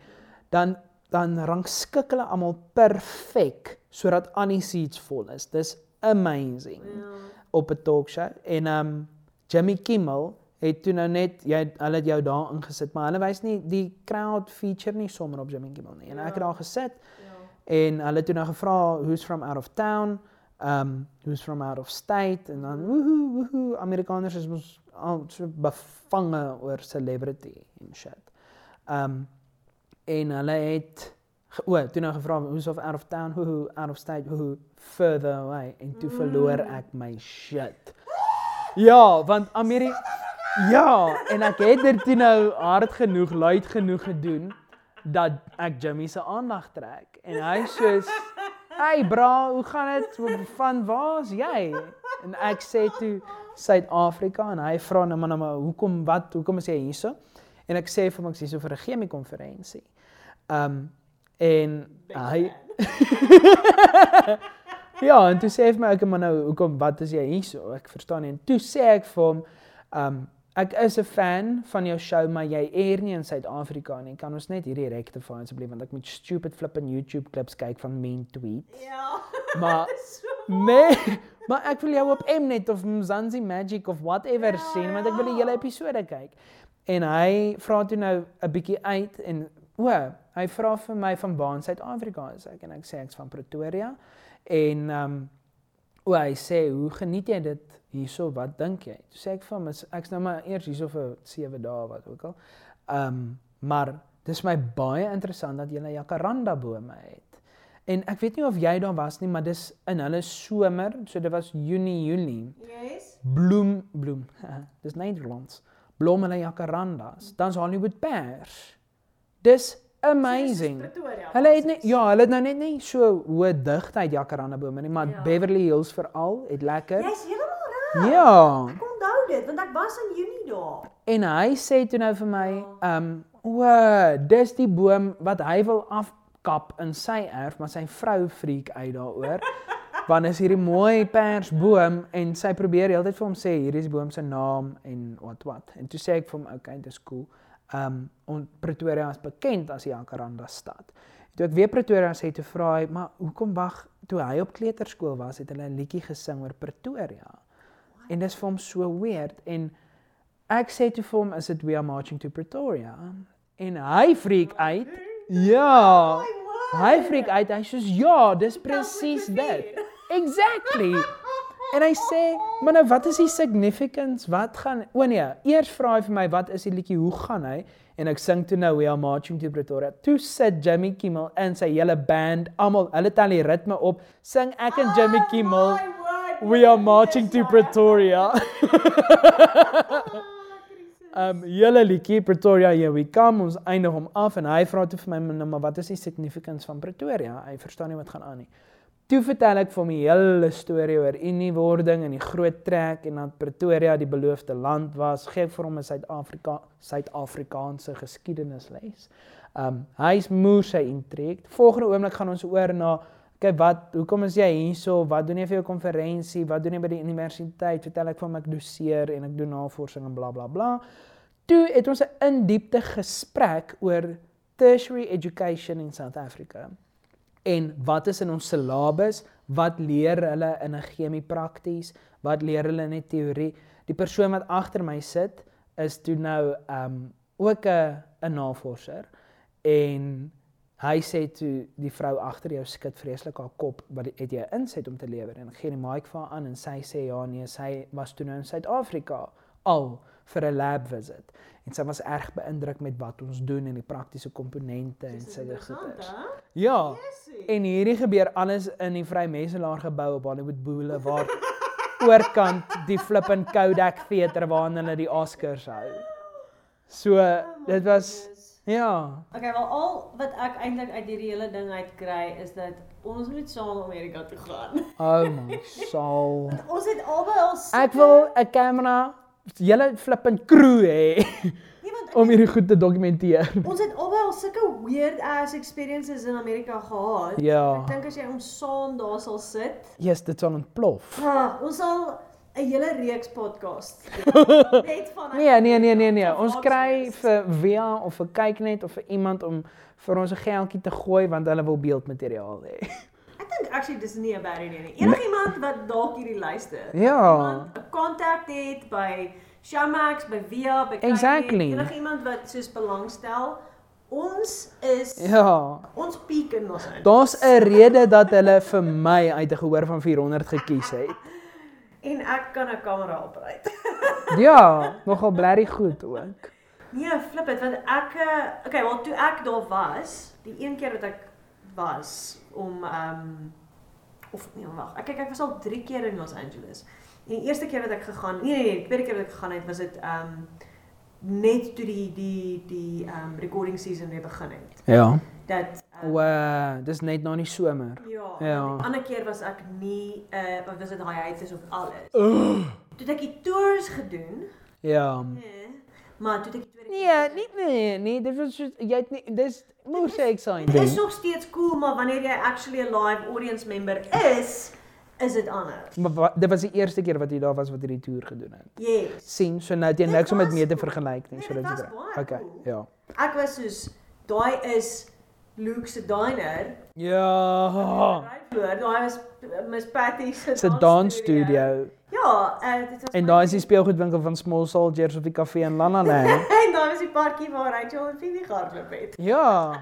dan dan rangskik hulle almal perfek sodat Annie seats vol is. Dis amazing Ja. op 'n talkshow en um Jimmy Kimmel het toe nou net jy hulle het jou daar ingesit, maar hulle wys nie die crowd feature nie sommer op Jimmy Kimmel nie. En ek het Ja. daar gesit Ja. en hulle het toe nou gevra who's from out of town, um who's from out of state en dan woohoo woohoo Amerikaners is mos al so bevange oor celebrity en shit. Um en hulle het o, toe nou gevra who's of out of town, woohoo out of state, woohoo further away en toe verloor ek my shit. Ja, want Ameri Ja, en ek het dit toe nou hard genoeg, luid genoeg gedoen dat ek Jimmy se aandag trek en hy soos Hey bra, hoe gaan dit? Van waar's jy? En ek sê toe Suid-Afrika en hy vra nou maar nou maar hoekom wat? Hoekom is jy hierso? En ek sê vir hom ek is hierso vir 'n chemie konferensie. Um en hy Ja, en toe sê hy vir my ek maar nou hoekom wat is jy hierso? Ek verstaan nie. En toe sê ek vir hom um ek is 'n fan van jou show, maar jy eer nie in Suid-Afrika nie. Kan ons net hierdie rectify asseblief want ek moet stupid flippin YouTube klips kyk van mean tweets. Ja. Maar so nee, maar ek wil jou op Mnet of Mzansi Magic of whatever Ja, sien want ek wil die ja. hele episode kyk. En hy vra toe nou 'n bietjie uit en o, hy vra vir my van waar in Suid-Afrika is ek en ek sê ek's van Pretoria en ehm um, o, hy sê hoe geniet jy dit hierso? Wat dink jy? Toe sê ek vir hom ek's nou maar eers hierso vir 7 dae wat ook al. Ehm um, maar dis my baie interessant dat jy 'n jacaranda bome het. En ek weet nie of jy daar was nie, maar dis in hulle somer, so dit was Junie, Julie. Yes. Bloem, bloem. dis Nederlands. Blom hulle jacarandas. Dan's Hollywood pers. Dis amazing. Hulle het net ja, hulle het nou net nie so hoë digtheid jacaranda bome nie, maar Ja. Beverly Hills veral het lekker. Jy's heeltemal reg. Ja. Ek onthou dit want ek was in Junie daar. En hy sê toe nou vir my, Ja. ehm, um, o, dis die boom wat hy wil afkap in sy erf, maar sy vrou freak uit daaroor. Want is hierdie mooi persboom en sy probeer heeltyd vir hom sê hier is die boom se naam en wat wat. En toe sê ek vir hom, okay, dis cool. Ehm um, en Pretoria is bekend as die jacaranda stad. Toe ek weer Pretoria sê toe vra hy, maar hoekom wag toe hy op kleuterskool was, het hulle 'n liedjie gesing oor Pretoria. En dis vir hom so weird en ek sê toe vir hom is dit we are marching to Pretoria en hy freak uit. Ja. Hy freak uit. Hy sê ja, dis presies dit. Exactly. En hy sê, maar nou wat is die significance? Wat gaan O nee, eers vra hy vir my wat is die liedjie? Hoe gaan hy? En ek sing toe nou we are marching to Pretoria. Toe sit Jimmy Kimmel en sy hele band, almal, hulle tel die ritme op. Sing ek en Jimmy Kimmel We are marching to Pretoria. Um julle liedjie Pretoria here we come ons eindig hom af en hy vra toe vir my nou maar wat is die significance van Pretoria? Hy verstaan nie wat gaan aan nie. Toe vertel ek vir hom die hele storie oor uniewording en die groot trek en dat Pretoria die beloofde land was. Gee ek vir hom 'n Suid-Afrika Suid-Afrikaanse geskiedenisles. Um hy's moer sy intrek. Volgende oomblik gaan ons oor na kyk wat hoekom is jy hierso? Wat doen jy vir jou konferensie? Wat doen jy by die universiteit? Vertel ek vir hom ek doseer en ek doen navorsing en bla bla bla. Toe het ons 'n in-diepte gesprek oor tertiary education in South Africa. En wat is in ons syllabus? Wat leer hulle in 'n chemie prakties? Wat leer hulle in 'n teorie? Die persoon wat agter my sit is toe nou um ook 'n 'n navorser en hy sê toe die vrou agter jou skud vreeslik haar kop wat het jy inset om te lewer en gee die mic vir haar aan en sy sê ja nee sy was toe nou in Suid-Afrika al vir 'n lab visit en sy was erg beïndruk met wat ons doen en die praktiese komponente en sulke goeders. Ja. En hierdie gebeur alles in die Vrymeselaar gebou op Hollywood Boulevard. oorkant die flippin Kodak Theater waarin hulle die Oscars hou. So dit was ja. Okay, wel al wat ek eintlik uit hierdie hele ding uit kry is dat ons moet saam Amerika toe gaan. Oh my soul. Ons het albei al Ek wil 'n kamera julle flippin crew hê nee, om hierdie goed te dokumenteer. ons het albei al sulke weird ass experiences in Amerika gehad. Ja. Ek dink as jy ons saam daar sal sit, Yes, dit sal ontplof. ah, ons sal 'n hele reeks podcast net van Nee, nee, nee, nee, nee. Of Ons kry vir Via of vir Kyknet of vir iemand om vir ons 'n geldjie te gooi want hulle wil beeldmateriaal hê. Dink actually dis nie 'n bad idee nie. Enigiemand wat dalk hierdie luister. Ja. Iemand 'n kontak het by Showmax, by Via, by Kyk Exactly. Enigiemand wat soos belangstel. Ons is Ja. ons piek in ons in. Daar's 'n rede dat hulle vir my uit 'n gehoor van 400 gekies het. En ek kan 'n kamera opreit. Ja, nogal blerry goed ook. Nee, flip dit want ek eh, okay, wel toe ek daar was, die een keer wat ek was om ehm um, of nee, wag. Ek kyk ek was al 3 keer in Los Angeles. En die eerste keer wat ek gegaan, nee nee, nee die tweede keer wat ek gegaan het, was dit ehm um, net toe die die die ehm um, recording season weer begin het. Ja. Dat ehm, O, uh, dis net na die somer. Ja. Ja. Die ander keer was ek nie uh wat was dit hiatus of alles. Uh, Toe het ek die tours gedoen. ja. Nee. Maar toe het ek die tweede Nee, nie nee, nee, dit was jy het nie dis moes Dit exciting. is nog steeds cool, maar wanneer jy actually 'n live audience member is, is dit anders. Maar wa- dit was die eerste keer wat jy daar was wat jy die toer gedoen het. Yes. sien, so nou het jy Dit niks om dit mee te vergelyk nie, Nee, so dit dit is reg. Okay, cool. ja. Ek was soos daai is Luke se diner. Ja. Daai was Miss Patty se Dis 'n dansstudio. Ja, uh, dit was En daai is die speelgoedwinkel van Small Soldiers op die kafee in Lanaland. en daai was die parkie waar Rachel en Phoebe gehardloop het. ja.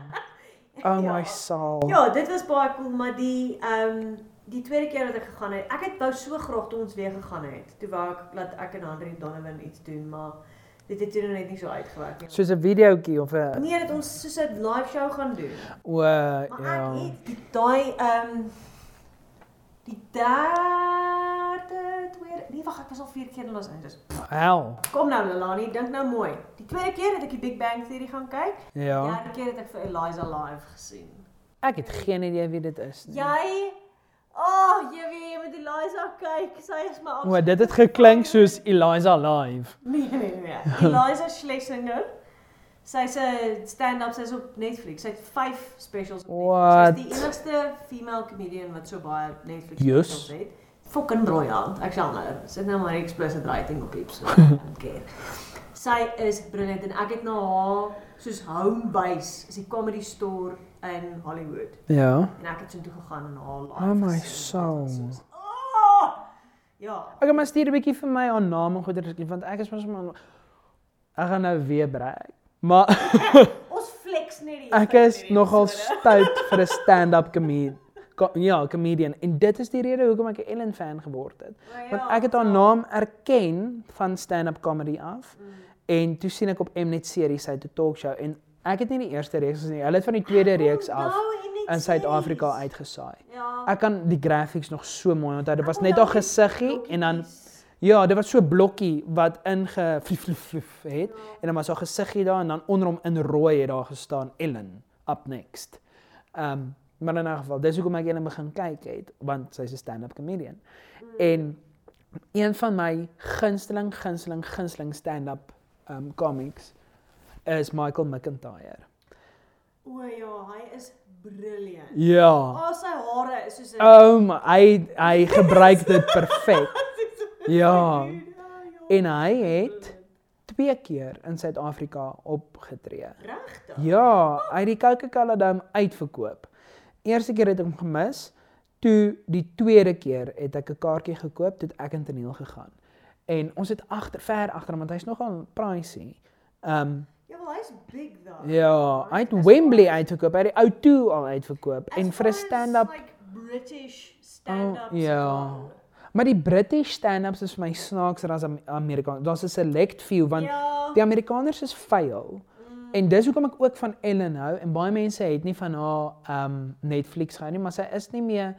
Oh Ja. my soul. Ja, dit was baie cool, maar die ehm um, die tweede keer wat ek gegaan het, ek het wou so graag toe ons weer gegaan het. Toe wou ek laat ek en Andre Donovan iets doen, maar dit het toe net nie so uitgewerk nie. Soos 'n videoetjie of 'n Nee, dat ons soos 'n live show gaan doen. o Maar ja. ek het die daai ehm um, die derde tweede, nee wag, ek was al 4 keer in Los Angeles. Hel. Kom nou Lelani, dink nou mooi. Die tweede keer het ek die Big Bang Theory gaan kyk. Die Ja. derde keer het ek vir Eliza live gesien. Ek het geen idee wie dit is nie. Jy oh, jy weet jy moet Eliza kyk. Sy is my O, dit het geklink soos Eliza live. Nee nee nee. Eliza Schlesinger. Sy's 'n stand-up, sy's op Netflix. Sy het 5 specials op Netflix. Sy's die enigste female comedian wat so baie Netflix Yes. specials het. Fucking briljant. Ek sal nou sit nou maar explicit rating op iets. Okay. Sy is briljant en ek het na haar soos home base, is die comedy store in Hollywood. Ja. En ek het so toe gegaan en haar live. Oh my soul. soos, Oh! Ja. Ek maar stuur 'n bietjie vir my aan naam en goeie want ek is mos maar ek gaan nou weer breek. Maar Ons flex net die ek is nogal stout vir 'n stand-up comedian. Ja, comedian en dit is die rede hoekom ek 'n Ellen fan geword het. Want ek het haar naam erken van stand-up comedy af. Mm. En toe sien ek op Mnet series sy 'n talkshow en ek het nie die eerste reeks gesien nie. Hulle het van die tweede reeks af in Suid-Afrika uitgesaai. Ja. Ek kan die graphics nog so mooi onthou. Dit was net haar gesiggie en dan ja, dit was so 'n blokkie wat inge vlief vlief vlief het en dan was haar gesiggie daar en dan onder hom in rooi het daar gestaan Ellen up next. Ehm um, maar in 'n geval, dis hoekom ek eendag begin kyk het want sy's 'n stand-up comedian. En een van my gunsteling gunsteling gunsteling stand-up um comics is Michael McIntyre. O ja, hy is brilliant. Ja. Oh, sy hare is soos 'n Oh, my, hy hy gebruik dit perfek. Ja. En hy het twee keer in Suid-Afrika opgetree. regtig. Ja, hy het die Coca-Cola Dome uitverkoop. Eerste keer het ek hom gemis. Toe die tweede keer het ek 'n kaartjie gekoop, toe ek in toneel gegaan. En ons het agter ver agter want hy's nogal pricey. Um Ja, wel hy's big though. ja, hy het Wembley uitverkoop, hy het die O2 al uitverkoop en vir 'n stand-up like British. Oh, ja. Maar die British stand-ups is vir my snaakser as Am- Amerikaans. Daar's 'n select few want ja. die Amerikaners is vuil. En dis hoekom ek ook van Ellen hou en baie mense het nie van haar um Netflix gehou nie, maar sy is nie meer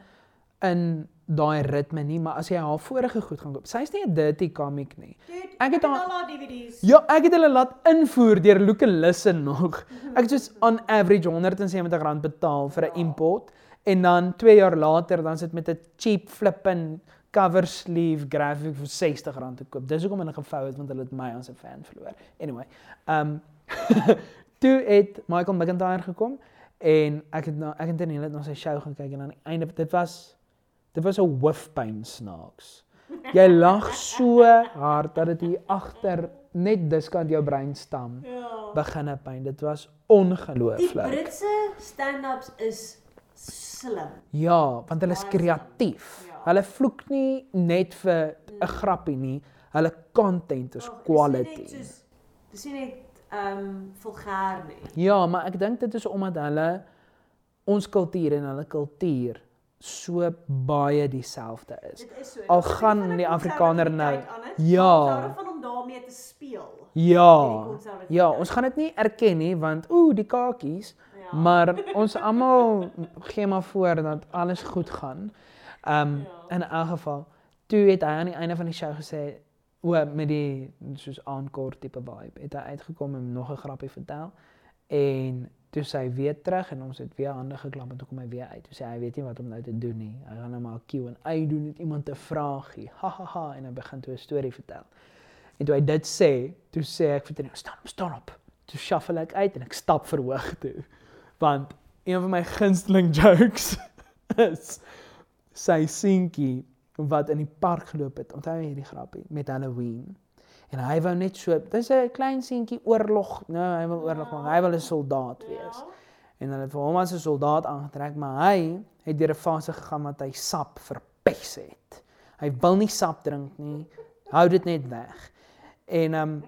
in daai ritme nie, maar as jy haar vorige goed gaan koop, sy's nie 'n dirty comic nie. Dude, Ek het al haar- DVD's. Ja, ek het hulle laat invoer deur Look and Listen nog. Ek het soos on average R170 betaal vir 'n import en dan 2 jaar later dan sit met 'n cheap flippin cover sleeve graphic vir R60 te koop. Dis hoekom hulle gevou het want hulle het my as 'n fan verloor. Anyway, um toe het Michael McIntyre gekom en ek het na ek het in hele na sy show gaan kyk en aan die einde dit was dit was 'n hoofpyn snaaks. Jy lag so hard dat dit hier agter net diskant jou breinstam Ja. beginne pyn. Dit was Die ongelooflik. Britse stand-ups is slim. Ja, want hulle is kreatief. Ja. Hulle vloek nie net vir 'n grappie nie. Hulle content is quality. Dis nie net ehm um, vulgair nie. Ja, maar ek dink dit is omdat hulle ons kultuur en hulle kultuur so baie dieselfde is. Dit is so. Al gaan van 'n die Afrikaner nou- Ja. maar daarvan om daarmee te speel. Ja. Ja, ons gaan dit nie erken nie want ooh, die kakies, Ja. maar ons almal gee maar voor dat alles goed gaan. Ehm um, Ja. in elk geval, toe het hy aan die einde van die show gesê o met die soos encore tipe vibe, het hy uitgekom en nog 'n grappie vertel en toe sy weer terug en ons het weer hande geklap en toe kom hy weer uit. Toe sê hy weet nie wat om nou te doen nie. Hy gaan nou maar Q&A doen met iemand 'n vraagie. Ha ha ha en hy begin toe 'n storie vertel. En toe hy dit sê, toe sê ek vir hom, "Staan, staan op." Toe shuffle ek uit en ek stap verhoog toe. Want een van my gunsteling jokes is sy seentjie wat in die park geloop het. Onthou hierdie grappie met Halloween? En hy wou net so, dis 'n klein seentjie oorlog. Nou, hy wil oorlog maak. Hy wil 'n soldaat wees. Ja. En hulle het vir hom as 'n soldaat aangetrek, maar hy het deur 'n fase gegaan wat hy sap verpes het. Hy wil nie sap drink nie. Hou dit net weg. En ehm um,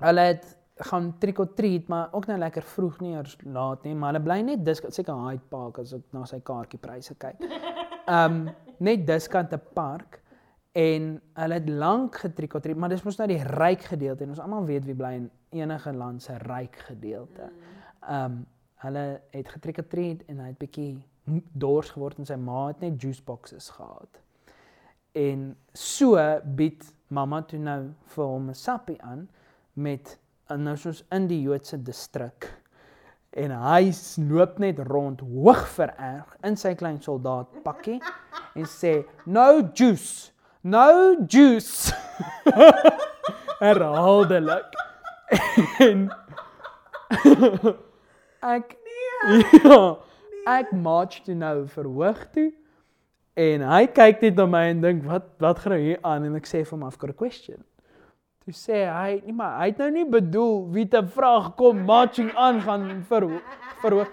hulle het gaan trick or treat, maar ook nou lekker vroeg nie eers laat nie, maar hulle bly net dis seker Hyde Park as ek na sy kaartjiepryse kyk. Ehm um, net diskant 'n park en hulle het lank treat, maar dis mos nou die ryk gedeelte en ons almal weet wie bly in enige land se ryk gedeelte. Ehm um, hulle het treat en hy het bietjie dors geword en sy ma het net juice boxes gehad. En so bied mamma toe nou vir hom 'n sappie aan met en nou soos in die Joodse distrik. En hy loop net rond hoog vererg in sy klein soldaat pakkie en sê no juice. No juice. Herhaaldelik. En ek ja, ek march toe nou verhoog toe en hy kyk net na my en dink wat wat gaan nou hier aan en ek sê vir hom I've got a question. Toe sê hy, nee maar hy het nou nie bedoel wie te vraag kom marching aan gaan vir verhoog.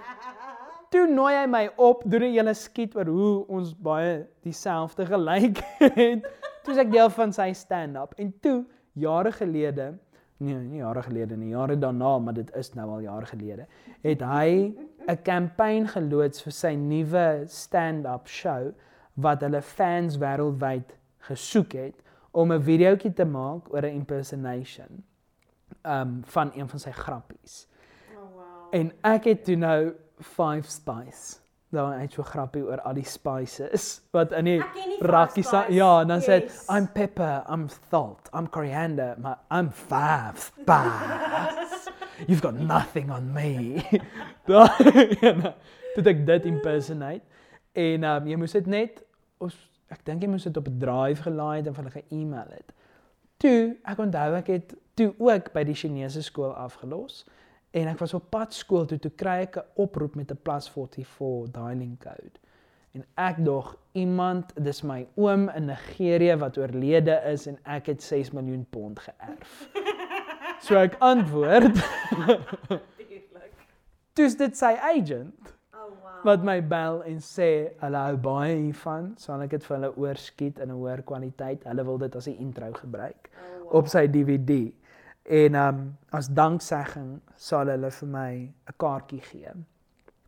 Toe nooi hy my op, doen 'n hele skiet oor hoe ons baie dieselfde gelyk het. Toe ek deel van sy stand-up en toe jare gelede, nee, nie jare gelede nie, jare daarna, maar dit is nou al jare gelede, het hy 'n kampanje geloods vir sy nuwe stand-up show wat hulle fans wêreldwyd gesoek het om 'n videoetjie te maak oor 'n impersonation um van een van sy grappies. Oh wow. En ek het toe nou Five Spice. Daar het so 'n grappie oor al die spices wat in die sa- Spice. ja, en dan sê dit Yes. I'm pepper, I'm salt, I'm coriander, maar I'm five spice. You've got nothing on me. Daai ene, toe het ek dit impersonate en um, jy moes dit net ons ek dink jy moes dit op 'n drive gelaai het en vir hulle ge-email het. Toe, ek onthou ek het toe ook by die Chinese skool afgelos en ek was op pad skool toe toe kry ek 'n oproep met 'n plus 44 dialing code. En ek dog iemand, dis my oom in Nigerië wat oorlede is en ek het 6 miljoen pond geërf. So ek antwoord, Tuurlik. toets dit sy agent. Wat my bel en sê hulle hou baie hiervan, sal ek dit vir hulle oorskiet in 'n hoër kwaliteit. Hulle wil dit as 'n intro gebruik Oh, wow. op sy DVD. En um as danksegging sal hulle vir my 'n kaartjie gee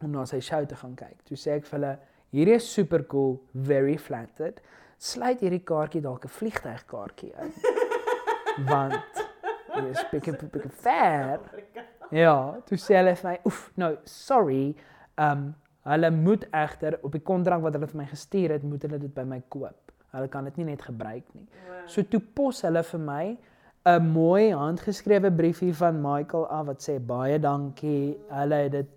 om na sy show te gaan kyk. Toe sê ek vir hulle, hierdie is super cool, very flattered. Sluit hierdie kaartjie dalk 'n vliegtuigkaartjie in. Want dit is bietjie bietjie ver. Ja, toe sê hulle vir my, "Oef, nou, sorry. Um hulle moet egter op die kontrak wat hulle vir my gestuur het, moet hulle dit by my koop. Hulle kan dit nie net gebruik nie." Wow. So toe pos hulle vir my 'n mooi handgeskrewe briefie van Michael af wat sê baie dankie. Hulle het dit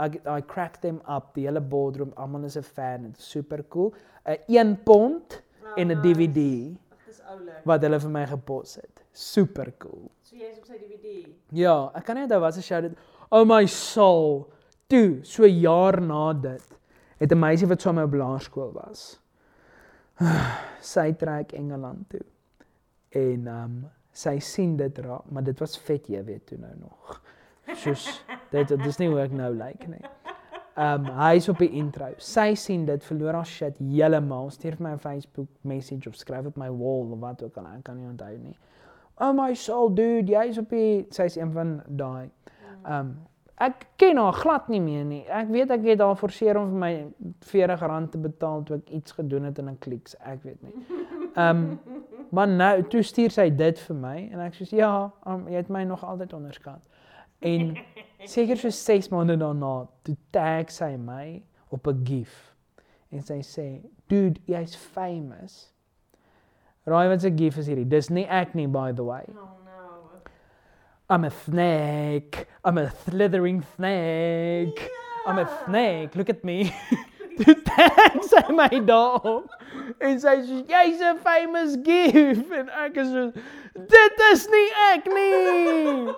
I, I cracked them up. Die hele boardroom, almal is 'n fan. Dit is super cool. 'n 1 pond en 'n DVD Ag, dis oulik. wat hulle vir my gepos het. Super cool. So jy's op sy DVD. Ja, ek kan net onthou was 'n show dit Oh my soul. Toe, so jaar na dit, het 'n meisie wat saam met my op laerskool was. Sy trek Engeland toe. En ehm um, sy sien dit raak, maar dit was vet jy weet toe nou nog. Soos dit dit is nie hoe ek nou lyk nie. Ehm um, hy's op die intro. Sy sien dit, verloor haar shit heeltemal. Stuur vir my 'n Facebook message of skryf op my wall of wat ook al, ek kan nie onthou nie. Oh my soul dude, jy's op die sy's een van daai. Ehm um, ek ken haar glad nie meer nie. Ek weet ek het haar forceer om vir my R40 te betaal toe ek iets gedoen het in 'n kliks, ek weet nie. Ehm um, maar nou toe stuur sy dit vir my en ek sê ja, um, jy het my nog altyd onderskat. En seker so 6 maande daarna toe tag sy my op 'n gif en sy sê, "Dude, jy's famous." Raai wat se gif is hierdie? Dis nie ek nie by the way. No. I'm a snake. I'm a slithering snake. I'm a Ja. snake. Look at me. Toe tag sy my daarop. En sy sê jy's 'n famous gif en ek is so dit is nie ek nie.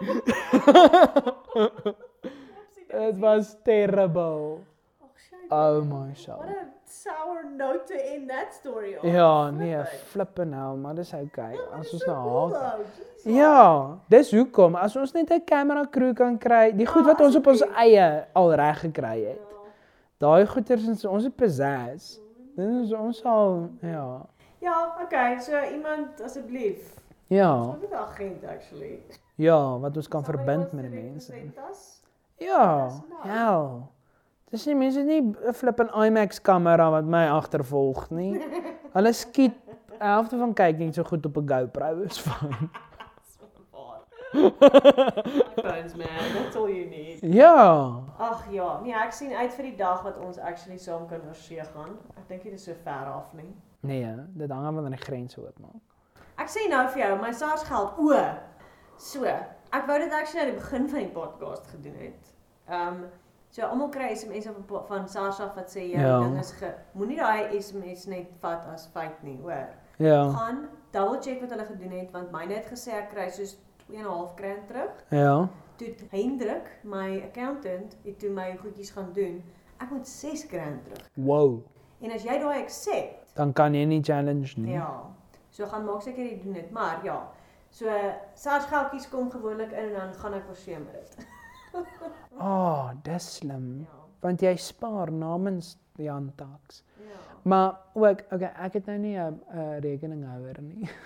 It was terrible. Oh, my soul. What a sour note to end that story on. Ja, nee, Flip it. flippe nou, maar dis okay. Ja, maar As dis ons nou cool Ja, dis hoekom as ons net 'n camera crew kan kry, die goed wat ons op ons asseblief. eie al reg gekry het. Daai goeders is ons het pizzazz. Dit is ons al ja. Ja, okay, so iemand asseblief. Ja, Wat 'n agent actually. ja, wat ons kan Somebody verbind wants met die mense. Ja, ja. Dis nie mense nie 'n flippin IMAX kamera wat my agtervolg nie. Hulle skiet helfte van kyk net so goed op 'n GoPro is fyn. iPhones man, that's all you need. Ja. Ag ja, nee, ek sien uit vir die dag wat ons actually saam kan oor see gaan. Ek dink dit is so ver af nie. Nee, dit hang af van die grense oopmaak. Ek sê nou vir jou, my SARS geld o. So, ek wou dit actually aan die begin van die podcast gedoen het. Ehm um, so almal kry SMS op 'n po- van SARS af wat sê jou Ja. ding is ge moenie daai SMS net vat as feit nie, hoor. Ja. Gaan double check wat hulle gedoen het want myne het gesê ek kry soos 2.5 rand terug. Ja. Toe Hendrik, my accountant, het toe my goedjies gaan doen. Ek moet 6 rand terug. Wow. En as jy daai accept, Dan kan jy nie challenge nie. Ja. So gaan maak seker jy doen dit, maar ja. So SARS geldjies kom gewoonlik in en dan gaan ek verseë met dit. Ah, oh, dis slim. Ja. Want jy spaar namens Jan Tax. Ja. Maar ook, okay, ek het nou nie 'n uh, rekeninghouer nie.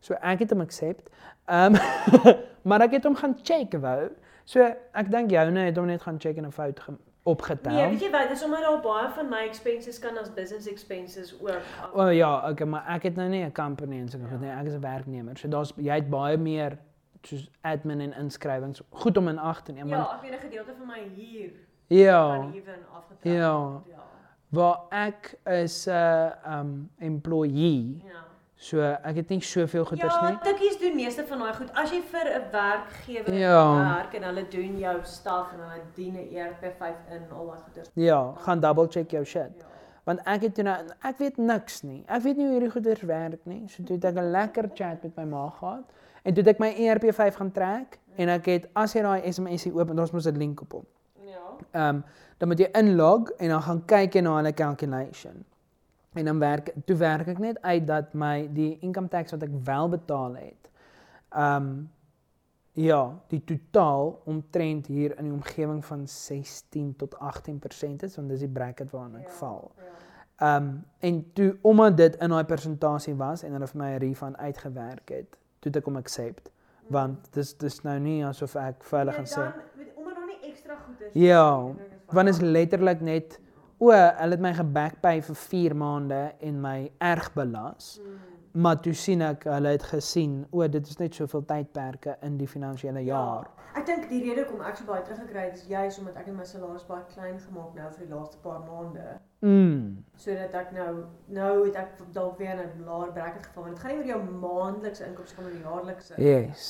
So ek het hom accept. Ehm um, maar ek het hom gaan check wou. So ek dink joune het hom net gaan check en 'n fout ge- opgetel. Nee, weet jy wat, dis omdat daar baie van my expenses kan as business expenses ook. O oh, ja, okay, maar ek het nou nie 'n company en so goed nie. Ek is 'n werknemer. So daar's jy het baie meer soos admin en inskrywings goed om in ag te neem. Ja, ek weet 'n gedeelte van my huur ja, van hiervan afgetrek. Ja. Ja. waar ek is 'n uh, um employee. Ja. So ek het nie soveel goeders Ja, nie. tikkies doen meeste van daai goed. As jy vir 'n werkgewer Ja. werk en hulle doen jou staf en hulle dien 'n ERP5 in al daai goeders. Ja, gaan double check jou shit. Ja. Want ek het toe nou ek weet niks nie. Ek weet nie hoe hierdie goeders werk nie. So toe het ek 'n lekker chat met my ma gehad en toe het ek my ERP5 gaan trek en ek het as jy daai SMS oop, ons moet 'n link op hom. Ja. Ehm um, dan moet jy inlog en dan gaan kyk jy na hulle calculation. En dan werk toe werk ek net uit dat my die income tax wat ek wel betaal het. Ehm um, ja, die totaal omtrent hier in die omgewing van 16 tot 18% is want dis die bracket waarna ek Ja, val. Ja. Ehm um, en toe omdat dit in daai persentasie was en hulle vir my 'n refund uitgewerk het, toe ek hom accept want dis dis nou nie asof ek vir hulle gaan sê omdat daar nie ekstra goeders Ja, is want is letterlik net o, hulle het my gebackpay vir 4 maande en my erg belas. Hmm. Maar toe sien ek hulle het gesien, o, dit is net soveel tydperke in die finansiële jaar. Ja, ek dink die rede hoekom ek so baie teruggekry het is juis omdat ek net my salaris baie klein gemaak nou vir die laaste paar maande. Mm. Sodat ek nou nou het ek dalk weer in 'n laer bracket geval. Want dit gaan nie oor jou maandelikse inkomste gaan oor jaarlikse. Yes.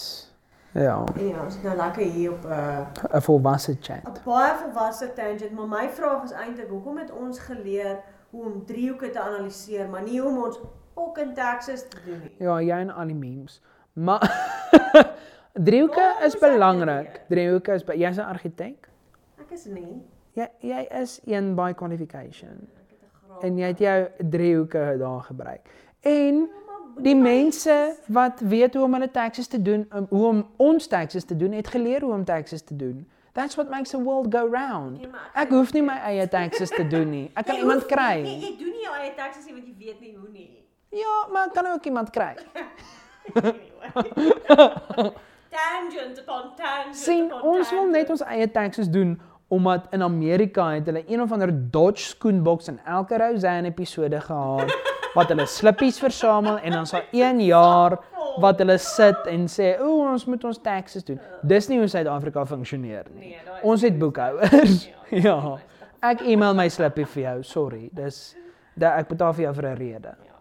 Ja, En ja, ons is nou lekker hier op 'n uh, 'n volwasse chat. 'n baie volwasse tangent, maar my vraag is eintlik hoekom het ons geleer hoe om driehoeke te analiseer, maar nie hoe om ons fucking taxes te doen nie. Ja, jy en al die memes. Maar driehoeke is belangrik. Driehoeke is jy's 'n argitek. Ek is nie. Jy jy is een by qualification. En jy het jou driehoeke daar gebruik. En Ja, Die mense wat weet hoe om hulle taxes te doen, um, hoe om ons taxes te doen, het geleer hoe om taxes te doen. That's what makes the world go round. Nee, Ek hoef nie my eie taxes te doen nie. Ek kan Jy iemand kry. Nee, jy doen nie jou eie taxes nie want jy weet nie hoe nie. Ja, maar kan ook iemand kry. Tangent upon tangent. sien upon ons wil net tangent. ons eie taxes doen omdat in Amerika het hulle een of ander Dodge skoenboks in elke Roseanne episode gehad wat hulle slippies versamel en dan sal 1 jaar wat hulle sit en sê o ons moet ons taxes doen. Dis nie hoe Suid-Afrika funksioneer nie. Nee, Ons het boekhouers. Ja, Ja. Ek e-mail my slippie vir jou. Sorry. Dis dat ek betaal vir jou vir 'n rede. Ja.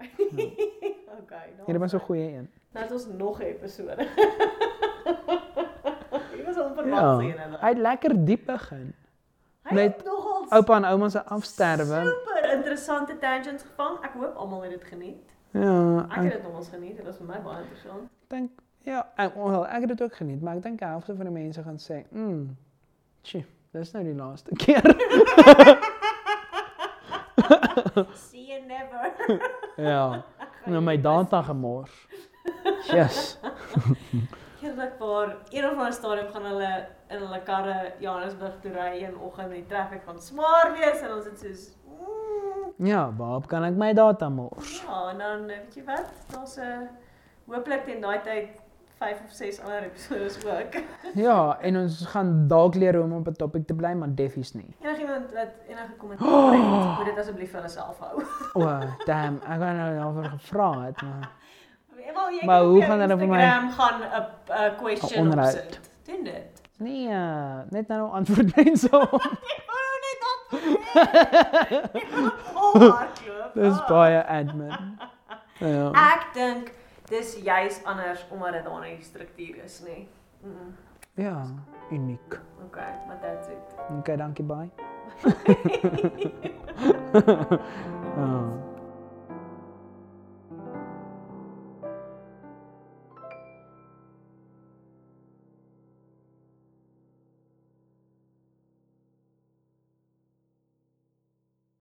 Anyway. okay. Hierdie was 'n goeie een. Nou het ons nog 'n episode. Was Ja. Hy het lekker diep begin. Hy met het nogal Oupa en ouma se afsterwe. super interessante tangents gevang. Ek hoop almal het dit geniet. Ja, Ek het ek dit nogals geniet. Dit was vir my baie interessant. dink ja, ek wel, ek het dit ook geniet, maar ek dink die helfte van die mense gaan sê, "Mm. Tjie, dis nou die laaste keer." See you never. ja. Nou my data gemors. Yes. Eerlik waar een of ander stadium gaan hulle in hulle karre Johannesburg toe ry een oggend en die traffic gaan smaar wees en ons het soos mm, Ja, waarop kan ek my data mors? ja, en dan weet jy wat? Daar's 'n hooplik teen daai tyd 5 of 6 ander episodes ook. Ja, en ons gaan dalk leer hoe om op 'n topik te bly, maar deffies nie. Enigiemand wat enige kommentaar het, moet dit asseblief vir hulle self hou. O, damn, ek wou nou daaroor gevra het, maar Wel, jy Maar kan op hoe jou gaan hulle vir my- Instagram gaan 'n 'n question onderhoud. opsit. Doen dit. nee, uh, net nou antwoord mense op. Ek wou net op. Oh, hardloop. Dis Ah. baie admin. Ja. Ek dink dis juis anders omdat dit daar nie struktuur is nie. Mm. Ja, uniek. Okay, maar that's it. Okay, dankie, bye. oh.